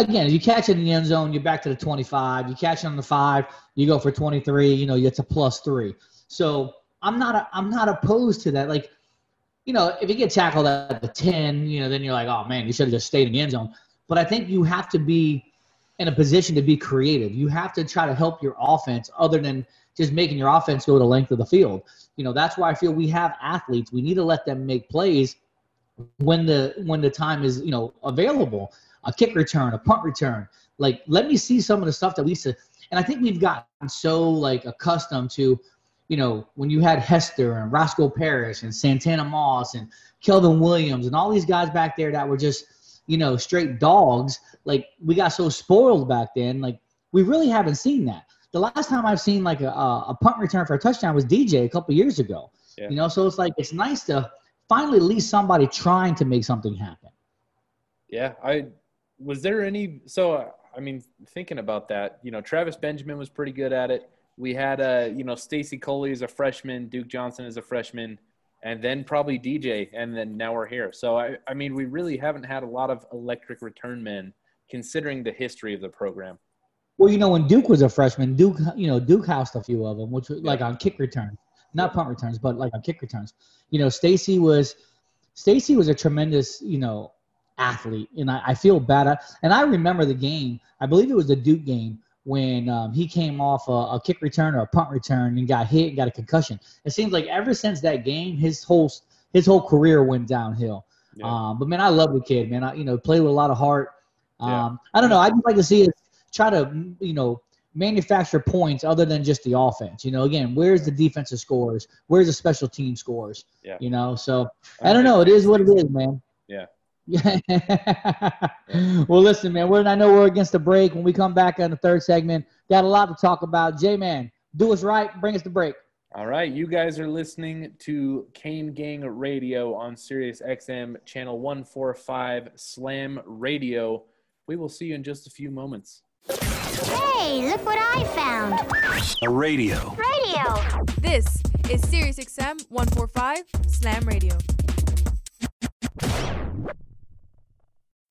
Speaker 2: again, you catch it in the end zone, you're back to the 25. You catch it on the five, you go for 23. You know, it's a plus three. So I'm not. A, I'm not opposed to that. Like, you know, if you get tackled at the 10, you know, then you're like, oh man, you should have just stayed in the end zone. But I think you have to be in a position to be creative. You have to try to help your offense other than just making your offense go the length of the field. You know, that's why I feel we have athletes. We need to let them make plays when the when the time is, you know, available. A kick return, a punt return. Like let me see some of the stuff that we used to and I think we've gotten so like accustomed to, you know, when you had Hester and Roscoe Parrish and Santana Moss and Kelvin Williams and all these guys back there that were just, you know, straight dogs. Like we got so spoiled back then. Like we really haven't seen that. The last time I've seen like a, a punt return for a touchdown was DJ a couple years ago.
Speaker 3: Yeah.
Speaker 2: You know, so it's like it's nice to finally at least somebody trying to make something happen.
Speaker 3: Yeah, I was there any so uh, I mean thinking about that, you know, Travis Benjamin was pretty good at it. We had uh, you know, Stacy Coley as a freshman, Duke Johnson as a freshman, and then probably DJ and then now we're here. So I I mean, we really haven't had a lot of electric return men considering the history of the program.
Speaker 2: Well, you know, when Duke was a freshman, Duke, you know, Duke housed a few of them, which was like on kick returns, not punt returns, but like on kick returns. You know, Stacy was, Stacy was a tremendous, you know, athlete, and I, I feel bad. I- And I remember the game. I believe it was the Duke game when um, he came off a, a kick return or a punt return and got hit and got a concussion. It seems like ever since that game, his whole his whole career went downhill. Um, but man, I love the kid, man. I, you know, play with a lot of heart. Um, I don't know. I'd like to see us try to, you know, manufacture points other than just the offense. You know, again, where's the defensive scores? Where's the special team scores?
Speaker 3: Yeah.
Speaker 2: You know, so I don't know. It is what it is, man.
Speaker 3: Yeah. (laughs)
Speaker 2: well, listen, man. We're, I know we're against the break. When we come back on the third segment, got a lot to talk about. J Man, do us right. Bring us the break.
Speaker 3: All right, you guys are listening to Kane Gang Radio on Sirius XM channel 145 Slam Radio. We will see you in just a few moments.
Speaker 18: Hey, look what I found.
Speaker 9: A radio.
Speaker 18: Radio.
Speaker 13: This is Sirius XM 145 Slam Radio.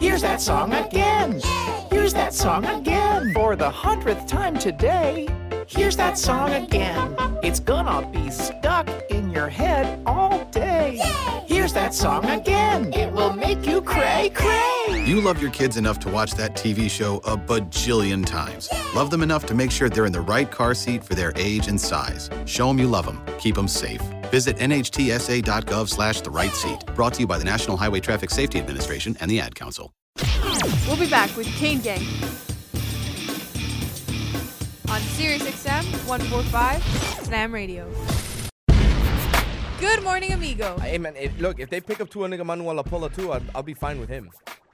Speaker 19: Here's that song again. Here's that song again. For the hundredth time today. Here's that song again. It's gonna be stuck in your head all day. Here's that song again. It will make you cray cray.
Speaker 20: You love your kids enough to watch that TV show a bajillion times. Love them enough to make sure they're in the right car seat for their age and size. Show them you love them. Keep them safe. Visit nhtsa.gov slash the right seat. Brought to you by the National Highway Traffic Safety Administration and the Ad Council.
Speaker 13: We'll be back with Kane Gang on Sirius XM 145 Slam Radio. Good morning, amigo.
Speaker 21: Hey man, if, look, if they pick up Tua Nigga Manuel Apola too, I'll, I'll be fine with him.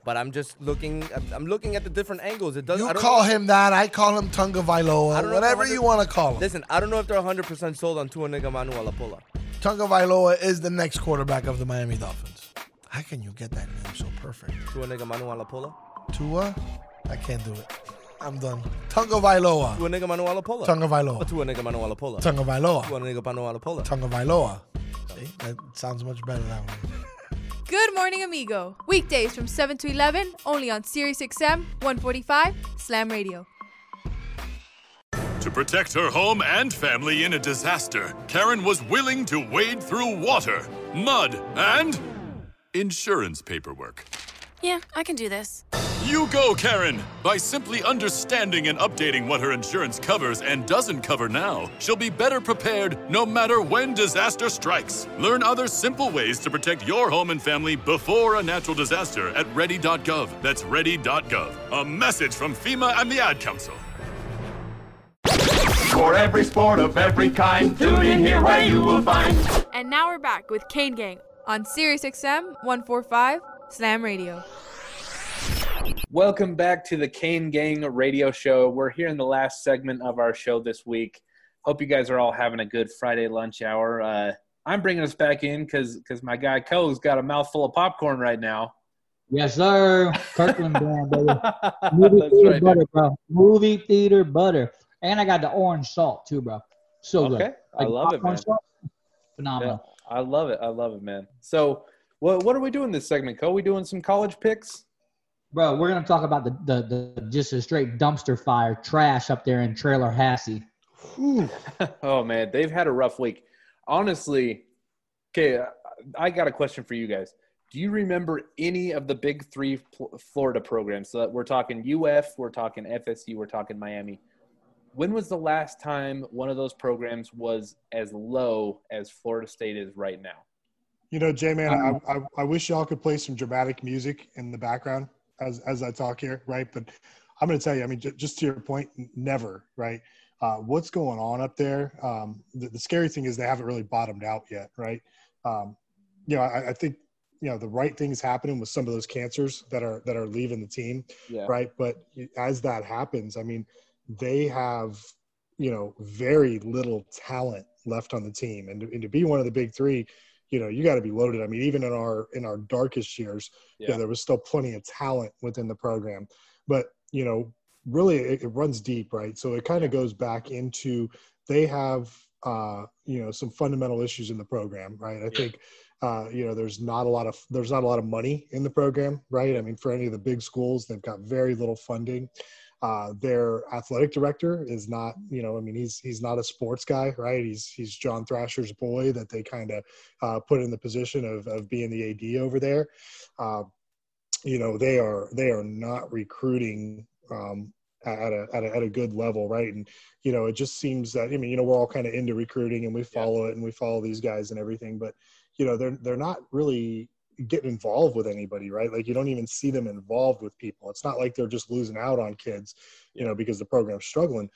Speaker 21: But I'm just looking. I'm- looking at the different angles. It does.
Speaker 8: You call
Speaker 21: know-
Speaker 8: him that. I call him Tunga Vailoa. Whatever you want to call him.
Speaker 21: Listen, I don't know if they're 100 percent sold on Tua Nigga Manuel Apola.
Speaker 8: Tunga Vailoa is the next quarterback of the Miami Dolphins. How can you get that name so perfect?
Speaker 21: Tua Nigga Manuel Apola.
Speaker 8: Tua? I can't do it. I'm done. Tunga Vailoa.
Speaker 21: Tua Nigga Manuel Apola.
Speaker 8: Tunga Vailoa.
Speaker 21: Tua Nigga Manuel Apola.
Speaker 8: Tunga Vailoa.
Speaker 21: Tua Nigga Manuel Apola.
Speaker 8: Tunga Vailoa. See? That sounds much better that way.
Speaker 13: Good morning, amigo. Weekdays from 7 to 11, only on Sirius XM 145 Slam Radio.
Speaker 22: To protect her home and family in a disaster, Karen was willing to wade through water, mud, and insurance paperwork.
Speaker 23: Yeah, I can do this.
Speaker 22: You go, Karen! By simply understanding and updating what her insurance covers and doesn't cover now, she'll be better prepared no matter when disaster strikes. Learn other simple ways to protect your home and family before a natural disaster at ready.gov. That's ready.gov. A message from FEMA and the Ad Council.
Speaker 24: For every sport of every kind, tune in here where you will find.
Speaker 13: And now we're back with Kane Gang on Sirius XM 145 Slam Radio.
Speaker 3: Welcome back to the Kane Gang radio show. We're here in the last segment of our show this week. Hope you guys are all having a good Friday lunch hour. Uh, I'm bringing us back in because because my guy Co's got a mouthful of popcorn right now.
Speaker 2: Yes, sir. Kirkland (laughs) brand, baby. Movie
Speaker 3: That's
Speaker 2: theater
Speaker 3: right,
Speaker 2: butter, bro. Movie theater butter. And I got the orange salt too, bro. So good.
Speaker 3: Okay, I love it, man.
Speaker 2: salt, Phenomenal.
Speaker 3: Yeah, I love it. I love it, man. So, what what are we doing this segment, Co? We doing some college picks?
Speaker 2: Bro, we're gonna talk about the, the the just a straight dumpster fire trash up there in Trailer Hassie. (laughs)
Speaker 3: oh man, they've had a rough week. Honestly, okay, I got a question for you guys. Do you remember any of the big three Fl- Florida programs? So we're talking UF, we're talking FSU, we're talking Miami. When was the last time one of those programs was as low as Florida State is right now?
Speaker 4: You know, J man, I, I I wish y'all could play some dramatic music in the background as as I talk here, right? But I'm going to tell you, I mean, j- just to your point, never, right? Uh, what's going on up there? Um, the, the scary thing is they haven't really bottomed out yet, right? Um, you know, I, I think you know the right things happening with some of those cancers that are that are leaving the team,
Speaker 3: Yeah.
Speaker 4: right? But as that happens, I mean, they have you know very little talent left on the team, and and to be one of the big three, you know, you got to be loaded. I mean, even in our in our darkest years, yeah.
Speaker 3: Yeah.
Speaker 4: there was still plenty of talent within the program, but you know, really it, it runs deep, right? So it kind of goes back into they have uh, you know some fundamental issues in the program, right? I think uh, you know there's not a lot of there's not a lot of money in the program, right? I mean, for any of the big schools, they've got very little funding. Uh, their athletic director is not, you know, I mean, he's he's not a sports guy, right? He's he's John Thrasher's boy that they kind of uh, put in the position of of being the AD over there. Uh, you know, they are they are not recruiting um, at a, at a at a good level, right? And you know, it just seems that I mean, you know, we're all kind of into recruiting and we follow it and we follow these guys and everything, but you know, they're they're not really getting involved with anybody, right? Like you don't even see them involved with people. It's not like they're just losing out on kids, you know, because the program's struggling.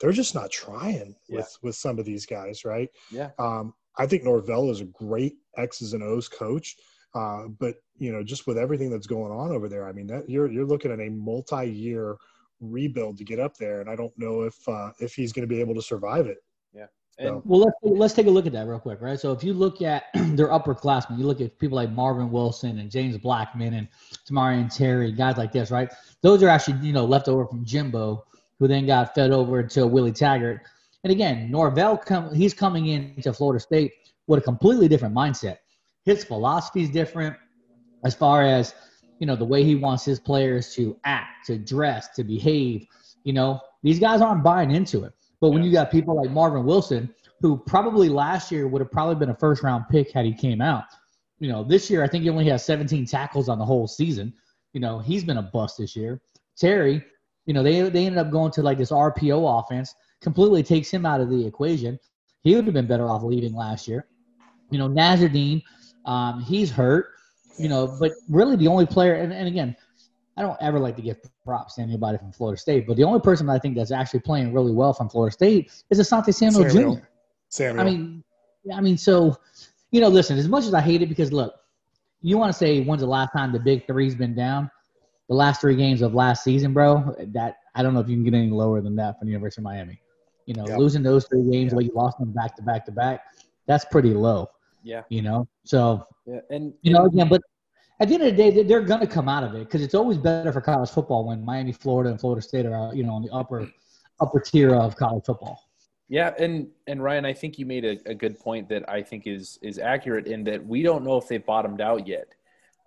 Speaker 4: They're just not trying
Speaker 3: Yeah.
Speaker 4: with with some of these guys, right?
Speaker 3: Yeah.
Speaker 4: Um, I think Norvell is a great X's and O's coach, uh, but you know, just with everything that's going on over there, I mean, that you're you're looking at a multi-year rebuild to get up there, and I don't know if uh, if he's going to be able to survive it.
Speaker 3: Yeah.
Speaker 4: So-
Speaker 2: Well, let's let's take a look at that real quick, right? So if you look at (clears throat) their upperclassmen, you look at people like Marvin Wilson and James Blackman and Tamorrion Terry, guys like this, right? Those are actually you know left over from Jimbo, who then got fed over to Willie Taggart. And again, Norvell come he's coming into Florida State with a completely different mindset. His philosophy is different as far as you know the way he wants his players to act, to dress, to behave. You know, these guys aren't buying into it. But when you got people like Marvin Wilson, who probably last year would have probably been a first round pick had he came out. You know, this year I think he only has 17 tackles on the whole season. You know, he's been a bust this year. Terry, you know, they they ended up going to like this RPO offense, completely takes him out of the equation. He would have been better off leaving last year. You know, Nasirildeen, um, he's hurt. You know, but really the only player, and, and again, I don't ever like to give props to anybody from Florida State, but the only person I think that's actually playing really well from Florida State is Asante Samuel,
Speaker 4: Samuel.
Speaker 2: Jr.
Speaker 4: Samuel.
Speaker 2: I mean, I mean, so you know, listen. As much as I hate it, because look, you want to say when's the last time the Big Three's been down? The last three games of last season, bro. That I don't know if you can get any lower than that from the University of Miami. You know,
Speaker 3: Yeah.
Speaker 2: losing those three games, where you lost them back to back to back, that's pretty low.
Speaker 3: Yeah.
Speaker 2: You know, so
Speaker 3: Yeah. And
Speaker 2: you know, again, but at the end of the day, they- they're going to come out of it because it's always better for college football when Miami, Florida, and Florida State are, you know, on the upper upper tier of college football.
Speaker 3: Yeah, and and Ryan, I think you made a, a good point that I think is is accurate in that we don't know if they've bottomed out yet.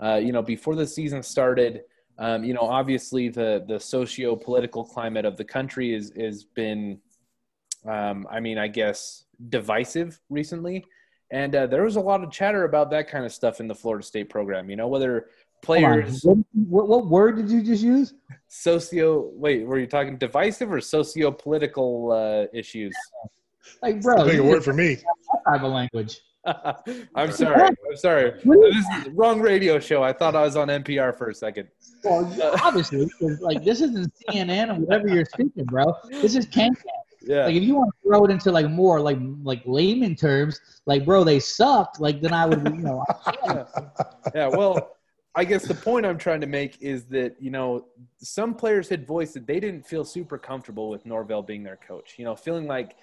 Speaker 3: Uh, you know, before the season started, um, you know, obviously the the socio political climate of the country is has been, um, I mean, I guess divisive recently, and uh, there was a lot of chatter about that kind of stuff in the Florida State program. You know, whether players
Speaker 2: What, what, what word did you just use?
Speaker 3: socio wait were you talking divisive or socio political uh, issues?
Speaker 2: Like, bro,
Speaker 4: Big
Speaker 2: you
Speaker 4: word for me. (laughs)
Speaker 2: that type of language. (laughs)
Speaker 3: I'm sorry. I'm sorry. This is the wrong radio show. I thought I was on NPR for a second.
Speaker 2: Well, obviously, 'cause, like this isn't CNN or whatever you're speaking, bro. This is Can
Speaker 3: Yeah.
Speaker 2: Like if you want to throw it into like more like like layman terms, like bro, they sucked. Like then I would, you know. (laughs)
Speaker 3: yeah, well, I guess the point I'm trying to make is that you know some players had voiced that they didn't feel super comfortable with Norvell being their coach. You know, feeling like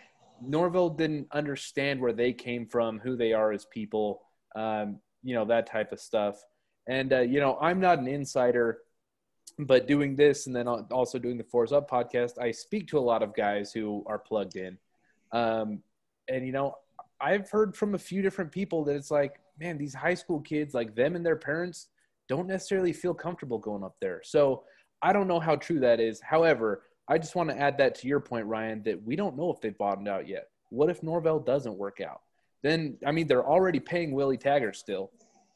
Speaker 3: Norvell didn't understand where they came from, who they are as people, um, you know, that type of stuff. And uh, you know, I'm not an insider, but doing this and then also doing the Fours Up podcast, I speak to a lot of guys who are plugged in, um, and you know, I've heard from a few different people that it's like, man, these high school kids, like them and their parents, don't necessarily feel comfortable going up there. So I don't know how true that is. However, I just want to add that to your point, Ryan, that we don't know if they've bottomed out yet. What if Norvell doesn't work out? Then, I mean, they're already paying Willie Taggart still.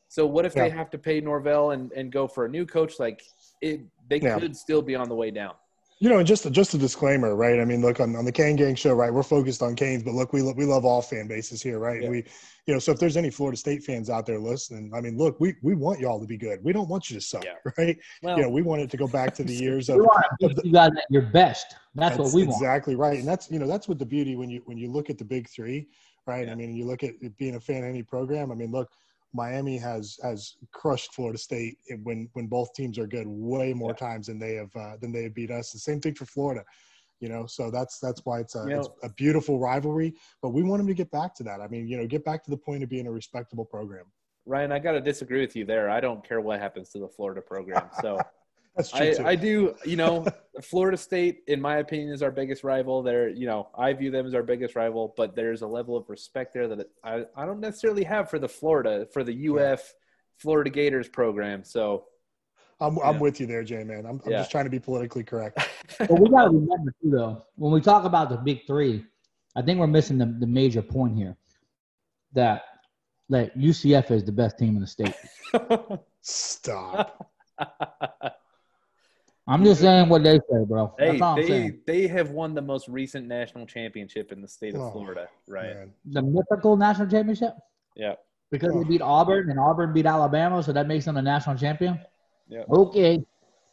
Speaker 3: So what if
Speaker 4: Yeah.
Speaker 3: they have to pay Norvell and, and go for a new coach? Like it, they
Speaker 4: Yeah.
Speaker 3: could still be on the way down.
Speaker 4: You know, and just a, just a disclaimer, right? I mean, look on, on the Kane Gang show, right? We're focused on Canes, but look, we lo- we love all fan bases here, right? And we, you know, so if there's any Florida State fans out there listening, I mean, look, we we want y'all to be good. We don't want you to suck, right?
Speaker 2: Well-
Speaker 4: you know, we want it to go back to the (laughs) years
Speaker 2: We
Speaker 4: of.
Speaker 2: want to put you guys at your best. That's, what we want.
Speaker 4: exactly right, and that's you know that's what the beauty when you when you look at the big three, right? I mean, you look at being a fan of any program. I mean, look, Miami has has crushed Florida State when when both teams are good way more times than they have uh, than they have beat us. The same thing for Florida, you know. So that's that's why it's a
Speaker 3: You know-
Speaker 4: it's a beautiful rivalry. But we want them to get back to that. I mean, you know, get back to the point of being a respectable program.
Speaker 3: Ryan, I got to disagree with you there. I don't care what happens to the Florida program. So (laughs) I,
Speaker 4: too.
Speaker 3: I do, you know, (laughs) Florida State, in my opinion, is our biggest rival. They're, you know, I view them as our biggest rival, but there's a level of respect there that I, I don't necessarily have for the Florida, for the UF Florida Gators program. So
Speaker 4: I'm I'm with you there, Jay. Man, I'm, I'm
Speaker 3: Yeah.
Speaker 4: just trying to be politically correct. (laughs)
Speaker 2: But we got to remember too, though, when we talk about the big three, I think we're missing the, the major point here that that UCF is the best team in the state. (laughs)
Speaker 4: Stop.
Speaker 2: I'm just saying what they say, bro.
Speaker 3: hey,
Speaker 2: That's all I'm
Speaker 3: they, they have won the most recent national championship in the state of
Speaker 2: Oh,
Speaker 3: Florida, right?
Speaker 2: The mythical national championship
Speaker 3: Yeah.
Speaker 2: because they beat Auburn and Auburn beat Alabama, so that makes them the national champion.
Speaker 3: Yeah.
Speaker 2: Okay.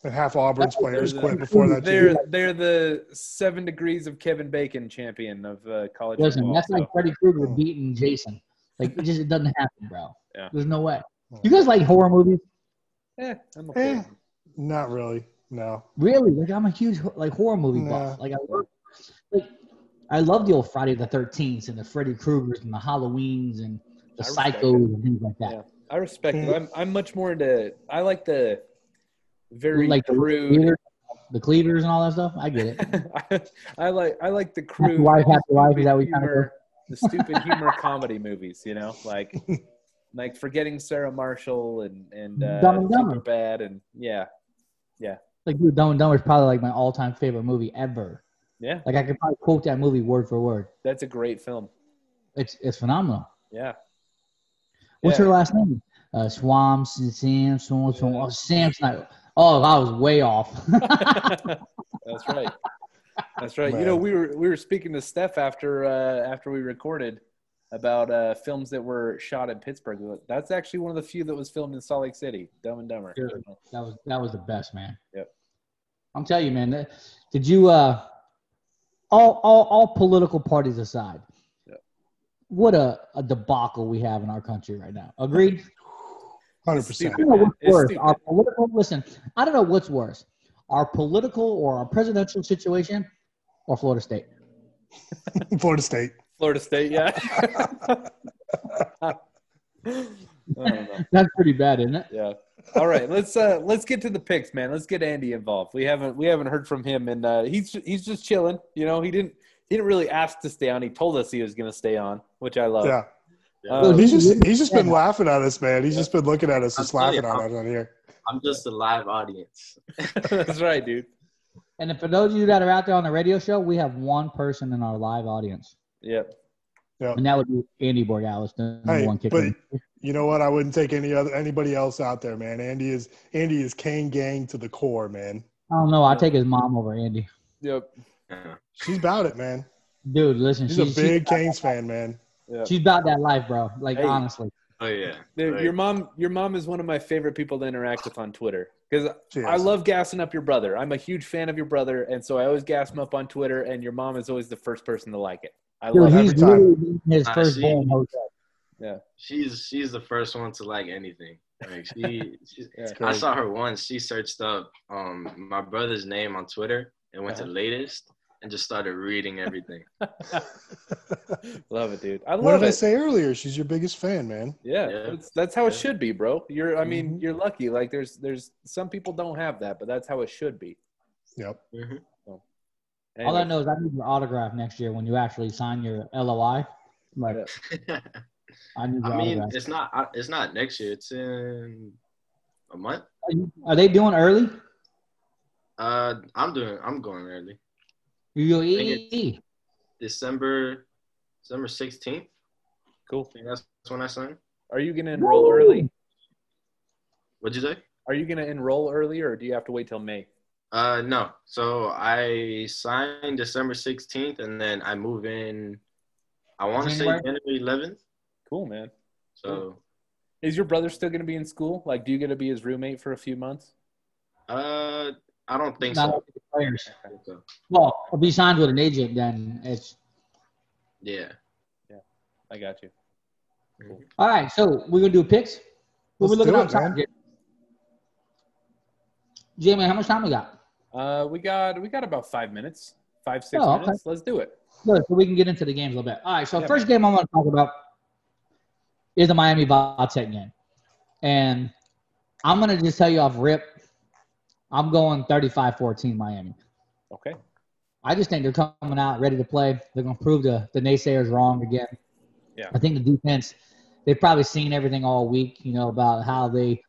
Speaker 4: And half Auburn's players
Speaker 3: They're
Speaker 4: quit
Speaker 3: the-
Speaker 4: before that.
Speaker 3: They're
Speaker 4: too.
Speaker 3: they're the seven degrees of Kevin Bacon champion of uh, college
Speaker 2: Listen,
Speaker 3: football.
Speaker 2: that's
Speaker 3: so-
Speaker 2: like Freddy Krueger beating Jason. Like it just it doesn't happen, bro.
Speaker 3: Yeah.
Speaker 2: There's no way. You guys like horror movies?
Speaker 3: Eh, I'm okay.
Speaker 4: Eh, not really. No.
Speaker 2: Really? Like I'm a huge like horror movie buff. Like I love, like I love the old Friday the Thirteenth and the Freddy Kruegers and the Halloweens and the
Speaker 3: I respect
Speaker 2: Psychos and things like that.
Speaker 3: Yeah, I respect it. I'm I'm much more into. I like the very
Speaker 2: like the
Speaker 3: crude.
Speaker 2: cleavers, the cleavers and all that stuff. I get it. (laughs)
Speaker 3: I like I like the
Speaker 2: Happy
Speaker 3: crude.
Speaker 2: wife, happy wife. Is that what you kind of
Speaker 3: the stupid humor comedy movies? You know, like like forgetting Sarah Marshall and and uh,
Speaker 2: Dumb and Dumber.
Speaker 3: Superbad and yeah, yeah,
Speaker 2: Like dude, Dumb and Dumber is probably like my all-time favorite movie ever.
Speaker 3: yeah.
Speaker 2: Like I could probably quote that movie word for word.
Speaker 3: That's a great film.
Speaker 2: It's it's phenomenal.
Speaker 3: Yeah.
Speaker 2: What's
Speaker 3: Yeah.
Speaker 2: her last name? Uh, Swam, Sam, Swam, Swam. Oh, Samsonite. Oh, I was way off. (laughs)
Speaker 3: That's right. That's right. You know, we were we were speaking to Steph after uh, after we recorded about uh, films that were shot in Pittsburgh. That's actually one of the few that was filmed in Salt Lake City. Dumb and Dumber.
Speaker 2: Dude, that was that was the best, man.
Speaker 3: Yep.
Speaker 2: I'm telling you, man. Did you uh, all all all political parties aside, what a, a debacle we have in our country right now. Agreed.
Speaker 4: Hundred percent.
Speaker 2: I don't know what's worse. Our political listen, I don't know what's worse. Our political or our presidential situation or Florida State. (laughs)
Speaker 4: Florida State.
Speaker 3: Florida State, yeah. (laughs) (laughs) I don't know.
Speaker 2: That's pretty bad, isn't it?
Speaker 3: Yeah. All right, let's uh let's get to the picks, man. Let's get Andy involved. We haven't we haven't heard from him, and uh, he's he's just chilling. You know, he didn't he didn't really ask to stay on. He told us he was going to stay on, which I love.
Speaker 4: Yeah.
Speaker 3: Uh,
Speaker 4: he's just he's just been laughing at us, man. He's just been looking at us, just laughing
Speaker 25: you,
Speaker 4: at
Speaker 25: I'm-
Speaker 4: us on here.
Speaker 25: I'm just a live audience. (laughs)
Speaker 3: That's right, dude.
Speaker 2: And for those of you that are out there on the radio show, we have one person in our live audience.
Speaker 3: Yep.
Speaker 2: And that would be Andy Borregales, the number
Speaker 4: Hey,
Speaker 2: one kicker.
Speaker 4: but you know what? I wouldn't take any other anybody else out there, man. Andy is Andy is Kane gang to the core, man.
Speaker 2: I don't know. I take his mom over Andy.
Speaker 3: Yep.
Speaker 4: She's about it, man.
Speaker 2: Dude, listen,
Speaker 4: She's
Speaker 2: she's,
Speaker 4: a big
Speaker 2: she's,
Speaker 4: Canes fan, man.
Speaker 3: Yeah.
Speaker 2: she's about that life, bro. Like
Speaker 3: Hey.
Speaker 2: honestly.
Speaker 5: Oh yeah.
Speaker 3: Dude,
Speaker 5: Right.
Speaker 3: Your mom, your mom is one of my favorite people to interact with on Twitter because I love gassing up your brother. I'm a huge fan of your brother, and so I always gas him up on Twitter. And your mom is always the first person to like it. I
Speaker 2: Dude,
Speaker 3: love
Speaker 2: he's
Speaker 3: it.
Speaker 2: literally beating his
Speaker 5: Nah,
Speaker 2: firstborn
Speaker 5: she-
Speaker 2: Jose.
Speaker 3: Yeah.
Speaker 5: She's she's the first one to like anything. Like she, (laughs) she
Speaker 3: Yeah.
Speaker 5: I saw her once. She searched up um my brother's name on Twitter and went
Speaker 3: Uh-huh.
Speaker 5: to latest and just started reading everything. (laughs) (laughs)
Speaker 3: Love it, dude. I
Speaker 4: What
Speaker 3: love
Speaker 4: did I say earlier? She's your biggest fan, man.
Speaker 3: Yeah,
Speaker 5: Yeah.
Speaker 3: That's, that's how it should be, bro. You're, I mean,
Speaker 4: Mhm.
Speaker 3: you're lucky. Like, there's, there's some people don't have that, but that's how it should be.
Speaker 4: Yep.
Speaker 5: Mhm.
Speaker 2: All I know is I need your autograph next year when you actually sign your LOI. Like, I need your
Speaker 5: I mean, it's not it's not next year. It's in a month.
Speaker 2: Are, you- are they doing early?
Speaker 5: Uh, I'm doing. I'm going early.
Speaker 2: You
Speaker 5: think it's-
Speaker 2: E.
Speaker 5: December, December sixteenth.
Speaker 3: cool.
Speaker 5: That's when I signed.
Speaker 3: Are you gonna enroll early?
Speaker 5: What'd you say?
Speaker 3: Are you gonna enroll early, or do you have to wait till May?
Speaker 5: Uh, no. So I signed December sixteenth, and then I move in. I want to say
Speaker 2: January?
Speaker 5: January eleventh.
Speaker 3: Cool, man.
Speaker 5: So,
Speaker 3: Is your brother still gonna be in school? Like, do you get to be his roommate for a few months?
Speaker 5: uh, I don't think
Speaker 2: Not
Speaker 5: so.
Speaker 2: up to the players.
Speaker 5: I think so.
Speaker 2: Well, if he signs with an agent, then it's
Speaker 5: Yeah.
Speaker 3: Yeah, I got you.
Speaker 2: all right. So we're gonna do picks. What we
Speaker 4: Let's
Speaker 2: looking
Speaker 4: do
Speaker 2: at
Speaker 4: it,
Speaker 2: time?
Speaker 4: man.
Speaker 2: Jamie, how much time we got?
Speaker 3: Uh, we got, we got about five minutes, five, six
Speaker 2: Oh, okay.
Speaker 3: minutes. Let's do it.
Speaker 2: Good, so we can get into the games a little bit. All right, so
Speaker 3: Yeah.
Speaker 2: first game I want to talk about is the Miami Vatech game. And I'm going to just tell you off rip, I'm going 35-14 Miami.
Speaker 3: Okay.
Speaker 2: I just think they're coming out ready to play. They're going to prove the, the naysayers wrong again.
Speaker 3: Yeah.
Speaker 2: I think the defense, they've probably seen everything all week, you know, about how they,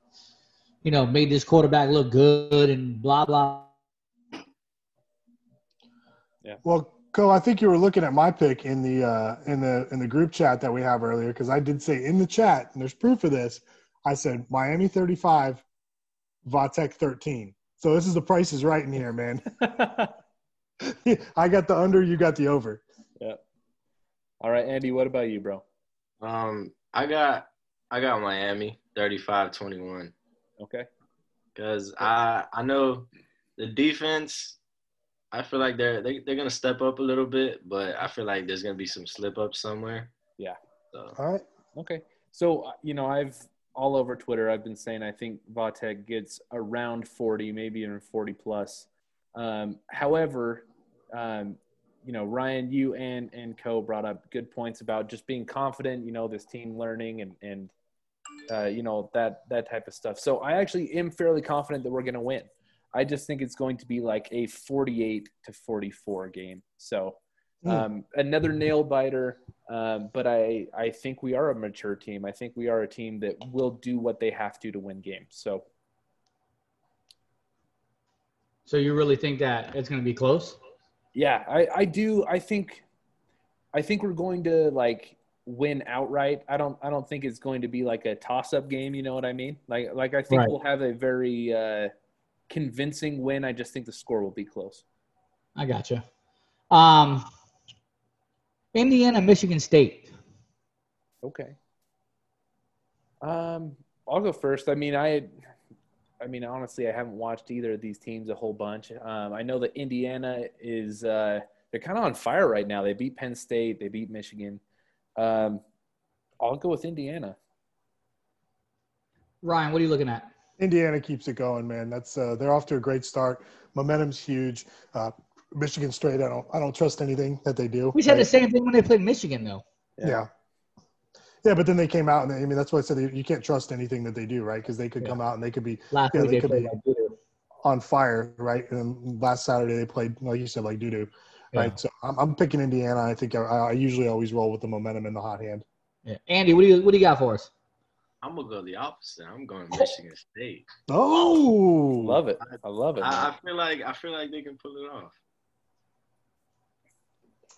Speaker 2: you know, made this quarterback look good and blah, blah. Yeah.
Speaker 4: Well, Co, I think you were looking at my pick in the uh, in the in the group chat that we have earlier because I did say in the chat, and there's proof of this. I said Miami 35, Vatek 13. So this is the price is right in here, man. (laughs) I got the under, you got the over.
Speaker 3: Yeah. All right, Andy. What about you, bro?
Speaker 5: Um, I got I got Miami 35-21
Speaker 3: Okay.
Speaker 5: because I I know the defense. I feel like they're they, they're gonna step up a little bit, but I feel like there's gonna be some slip ups somewhere.
Speaker 3: Yeah.
Speaker 5: So
Speaker 4: All right.
Speaker 3: Okay. So, uh, you know, I've all over Twitter, I've been saying I think Vatek gets around 40, maybe even 40 plus. Um, however, um, you know, Ryan, you and, and Co brought up good points about just being confident, you know, this team learning and, and, uh, you know, that, that type of stuff. So I actually am fairly confident that we're going to win. I just think it's going to be like a 48 to 44 game. So,
Speaker 4: Hmm.
Speaker 3: um, another nail biter, um, but I I think we are a mature team. I think we are a team that will do what they have to to win games. So
Speaker 2: So you really think that it's going to be close?
Speaker 3: yeah, I I do. I think I think we're going to like win outright. I don't I don't think it's going to be like a toss up game. You know what I mean? Like like I think
Speaker 2: Right.
Speaker 3: we'll have a very uh, convincing win. I just think the score will be close.
Speaker 2: I gotcha. Um, Indiana, Michigan State.
Speaker 3: Okay. Um, I'll go first. I mean, I, I mean, honestly, I haven't watched either of these teams a whole bunch. Um, I know that Indiana is uh, they're kind of on fire right now. They beat Penn State, they beat Michigan. Um, I'll go with Indiana.
Speaker 2: Ryan, what are you looking at?
Speaker 4: Indiana keeps it going, man. That's uh, they're off to a great start. Momentum's huge. Uh, Michigan State, I don't I don't trust anything that they do.
Speaker 2: We said the same thing when they played Michigan, though.
Speaker 4: Yeah. yeah. but then they came out and they, I mean that's why I said you can't trust anything that they do, right? Because they could come out and they could be
Speaker 2: Last
Speaker 4: yeah,
Speaker 2: week
Speaker 4: they
Speaker 2: they
Speaker 4: could be on fire, right? And last Saturday they played, like you said, like doo doo, right? So I'm, I'm picking Indiana. I think I, I usually always roll with the momentum in the hot hand.
Speaker 2: Yeah. Andy, what do you what do you got for us?
Speaker 5: I'm gonna go the opposite. I'm going Michigan State.
Speaker 4: Oh,
Speaker 3: Love it. I love it.
Speaker 5: I. I feel like I feel like they can pull it off.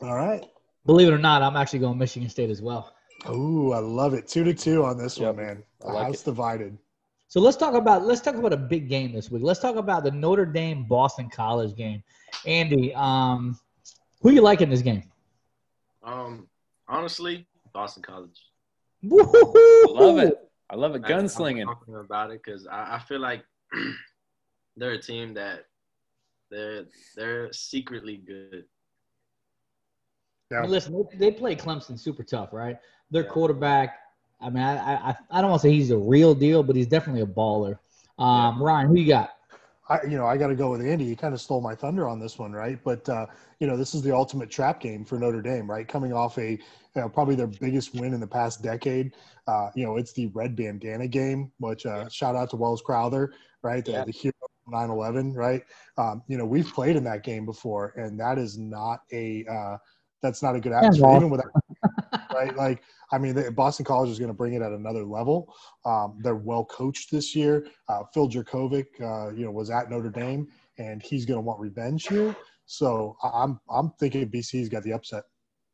Speaker 4: All right.
Speaker 2: Believe it or not, I'm actually going Michigan State as well.
Speaker 4: Ooh, I love it. Two to two on this
Speaker 3: Yep.
Speaker 4: one, man.
Speaker 3: I
Speaker 4: The
Speaker 3: like
Speaker 4: house
Speaker 3: it.
Speaker 4: divided.
Speaker 2: So let's talk about let's talk about a big game this week. Let's talk about the Notre Dame Boston College game. Andy, um, who you like in this game?
Speaker 5: Um, honestly, Boston College. Woo hoo!
Speaker 3: love it. I love it.
Speaker 25: I'm
Speaker 3: Gunslinging.
Speaker 25: talking about it because I, I feel like (clears throat) they're a team that they're they're secretly good.
Speaker 2: I mean, listen, they, they play Clemson super tough, right? Their quarterback. I mean, I, I I don't want to say he's a real deal, but he's definitely a baller. Um, Ryan, who you got?
Speaker 4: I, you know, I got to go with Andy. He kind of stole my thunder on this one, right? But uh, you know, this is the ultimate trap game for Notre Dame, right? Coming off a you know, probably their biggest win in the past decade. Uh, you know, it's the red bandana game, which uh, shout out to Welles Crowther, right? The,
Speaker 3: Yeah.
Speaker 4: the hero of 9/11, right? Um, you know, we've played in that game before, and that is not a uh, that's not a good atmosphere,
Speaker 2: well.
Speaker 4: even without (laughs) right? Like, I mean, the, Boston College is going to bring it at another level. Um, they're well coached this year. Uh, Phil Jurkovec, uh, you know, was at Notre Dame, and he's going to want revenge here. So I- I'm I'm thinking BC's got the upset.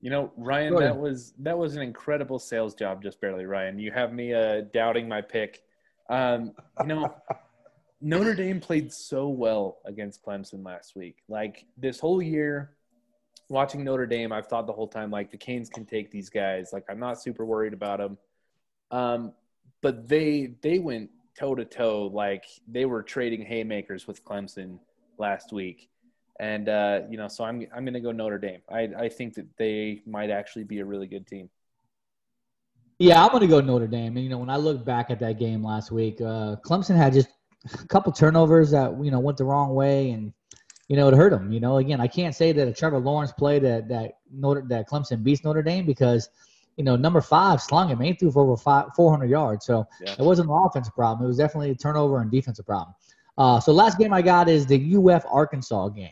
Speaker 3: You know, Ryan, that was that was an incredible sales job, just barely, Ryan. You have me uh, doubting my pick. Um, you know, (laughs) Notre Dame played so well against Clemson last week. Like this whole year, watching Notre Dame, I've thought the whole time like the Canes can take these guys. Like I'm not super worried about them. Um, but they they went toe to toe like they were trading haymakers with Clemson last week. And uh, you know, so I'm I'm going to go Notre Dame. I I think that they might actually be a really good team.
Speaker 2: Yeah, I'm going to go Notre Dame. And, you know, when I look back at that game last week, uh, Clemson had just a couple turnovers that, you know, went the wrong way and, you know, it hurt them. You know, again, I can't say that a Trevor Lawrence play that, that, Notre, that Clemson beats Notre Dame because, you know, number five slung him. He threw for over five, 400 yards. So
Speaker 3: Yeah.
Speaker 2: it wasn't an offensive problem. It was definitely a turnover and defensive problem. Uh, so last game I got is the UF Arkansas game.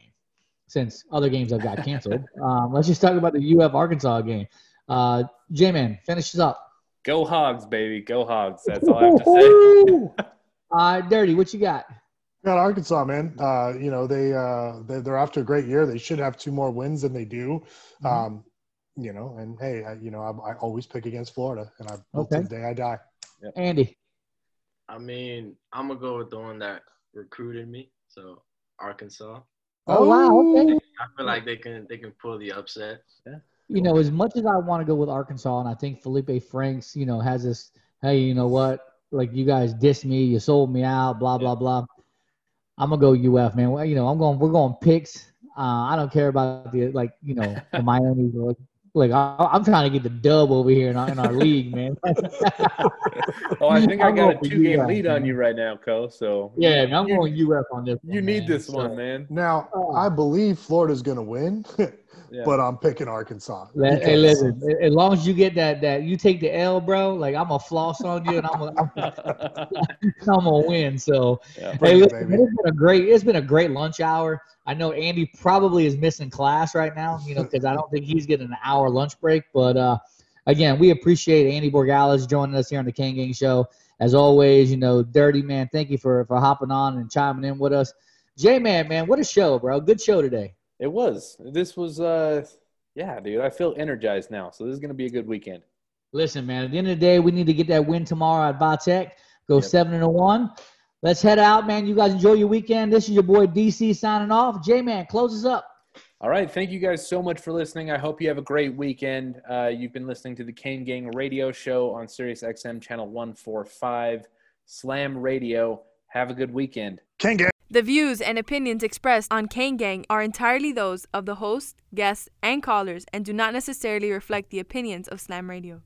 Speaker 2: Since other games I've got canceled, (laughs) um, let's just talk about the UF Arkansas game. Uh, J-Man, finish this up.
Speaker 3: Go Hogs, baby. Go Hogs. That's all I have to say. (laughs)
Speaker 2: Uh, Dirty, what you got?
Speaker 4: Got Arkansas, man. Uh, you know they uh, they they're after a great year. They should have two more wins than they do.
Speaker 2: Mm-hmm.
Speaker 4: Um, you know, and hey, I, you know I, I always pick against Florida, and I will
Speaker 2: Okay.
Speaker 4: the day I die.
Speaker 2: Andy.
Speaker 25: I mean, I'm gonna go with the one that recruited me, so Arkansas.
Speaker 2: Oh, wow. Okay.
Speaker 25: I feel like they can they can pull the upset.
Speaker 3: Yeah.
Speaker 2: You know, as much as I want to go with Arkansas, and I think Feleipe Franks, you know, has this, hey, you know what? Like you guys dissed me, you sold me out, blah blah blah. I'm gonna go UF, man. Well, you know, I'm going. We're going picks. Uh, I don't care about the like, you know, the (laughs) Miami. Like, like I, I'm trying to get the dub over here in our, in our (laughs) league, man. (laughs)
Speaker 3: Oh, I think I
Speaker 2: I'm
Speaker 3: got a two game
Speaker 2: UF,
Speaker 3: lead on you right now, Co. So
Speaker 2: Yeah, man, I'm going UF on this.
Speaker 3: you
Speaker 2: one,
Speaker 3: need
Speaker 2: man.
Speaker 3: this
Speaker 2: So,
Speaker 3: one, man.
Speaker 4: Now
Speaker 2: Oh.
Speaker 4: I believe Florida's going to win,
Speaker 3: Yeah.
Speaker 4: but I'm picking Arkansas.
Speaker 2: Let- hey, listen. As long as you get that, that you take the L, bro. Like I'm a floss on you, and I'm a, I'm (laughs) gonna win. So,
Speaker 3: Yeah.
Speaker 2: Hey,
Speaker 4: it,
Speaker 2: listen,
Speaker 4: baby.
Speaker 2: it's been a great, it's been a great lunch hour. I know Andy probably is missing class right now, you know, because I don't think he's getting an hour lunch break. But uh, again, we appreciate Andy Borregales joining us here on the Kane Gang Show. As always, you know, Dirty Man, thank you for for hopping on and chiming in with us. J Man, man, what a show, bro! Good show today.
Speaker 3: It was. This was uh yeah, dude. I feel energized now. So this is gonna be a good weekend.
Speaker 2: Listen, man, at the end of the day, we need to get that win tomorrow at Vitek. Go
Speaker 3: Yep.
Speaker 2: seven and a one. Let's head out, man. You guys enjoy your weekend. This is your boy DC signing off. J Man, closes up.
Speaker 3: All right. Thank you guys so much for listening. I hope you have a great weekend. Uh, you've been listening to the Kane Gang radio show on Sirius XM channel 145, Slam Radio. Have a good weekend.
Speaker 4: King Gang.
Speaker 13: The views and opinions expressed on Kane Gang are entirely those of the host, guests, and callers and do not necessarily reflect the opinions of Slam Radio.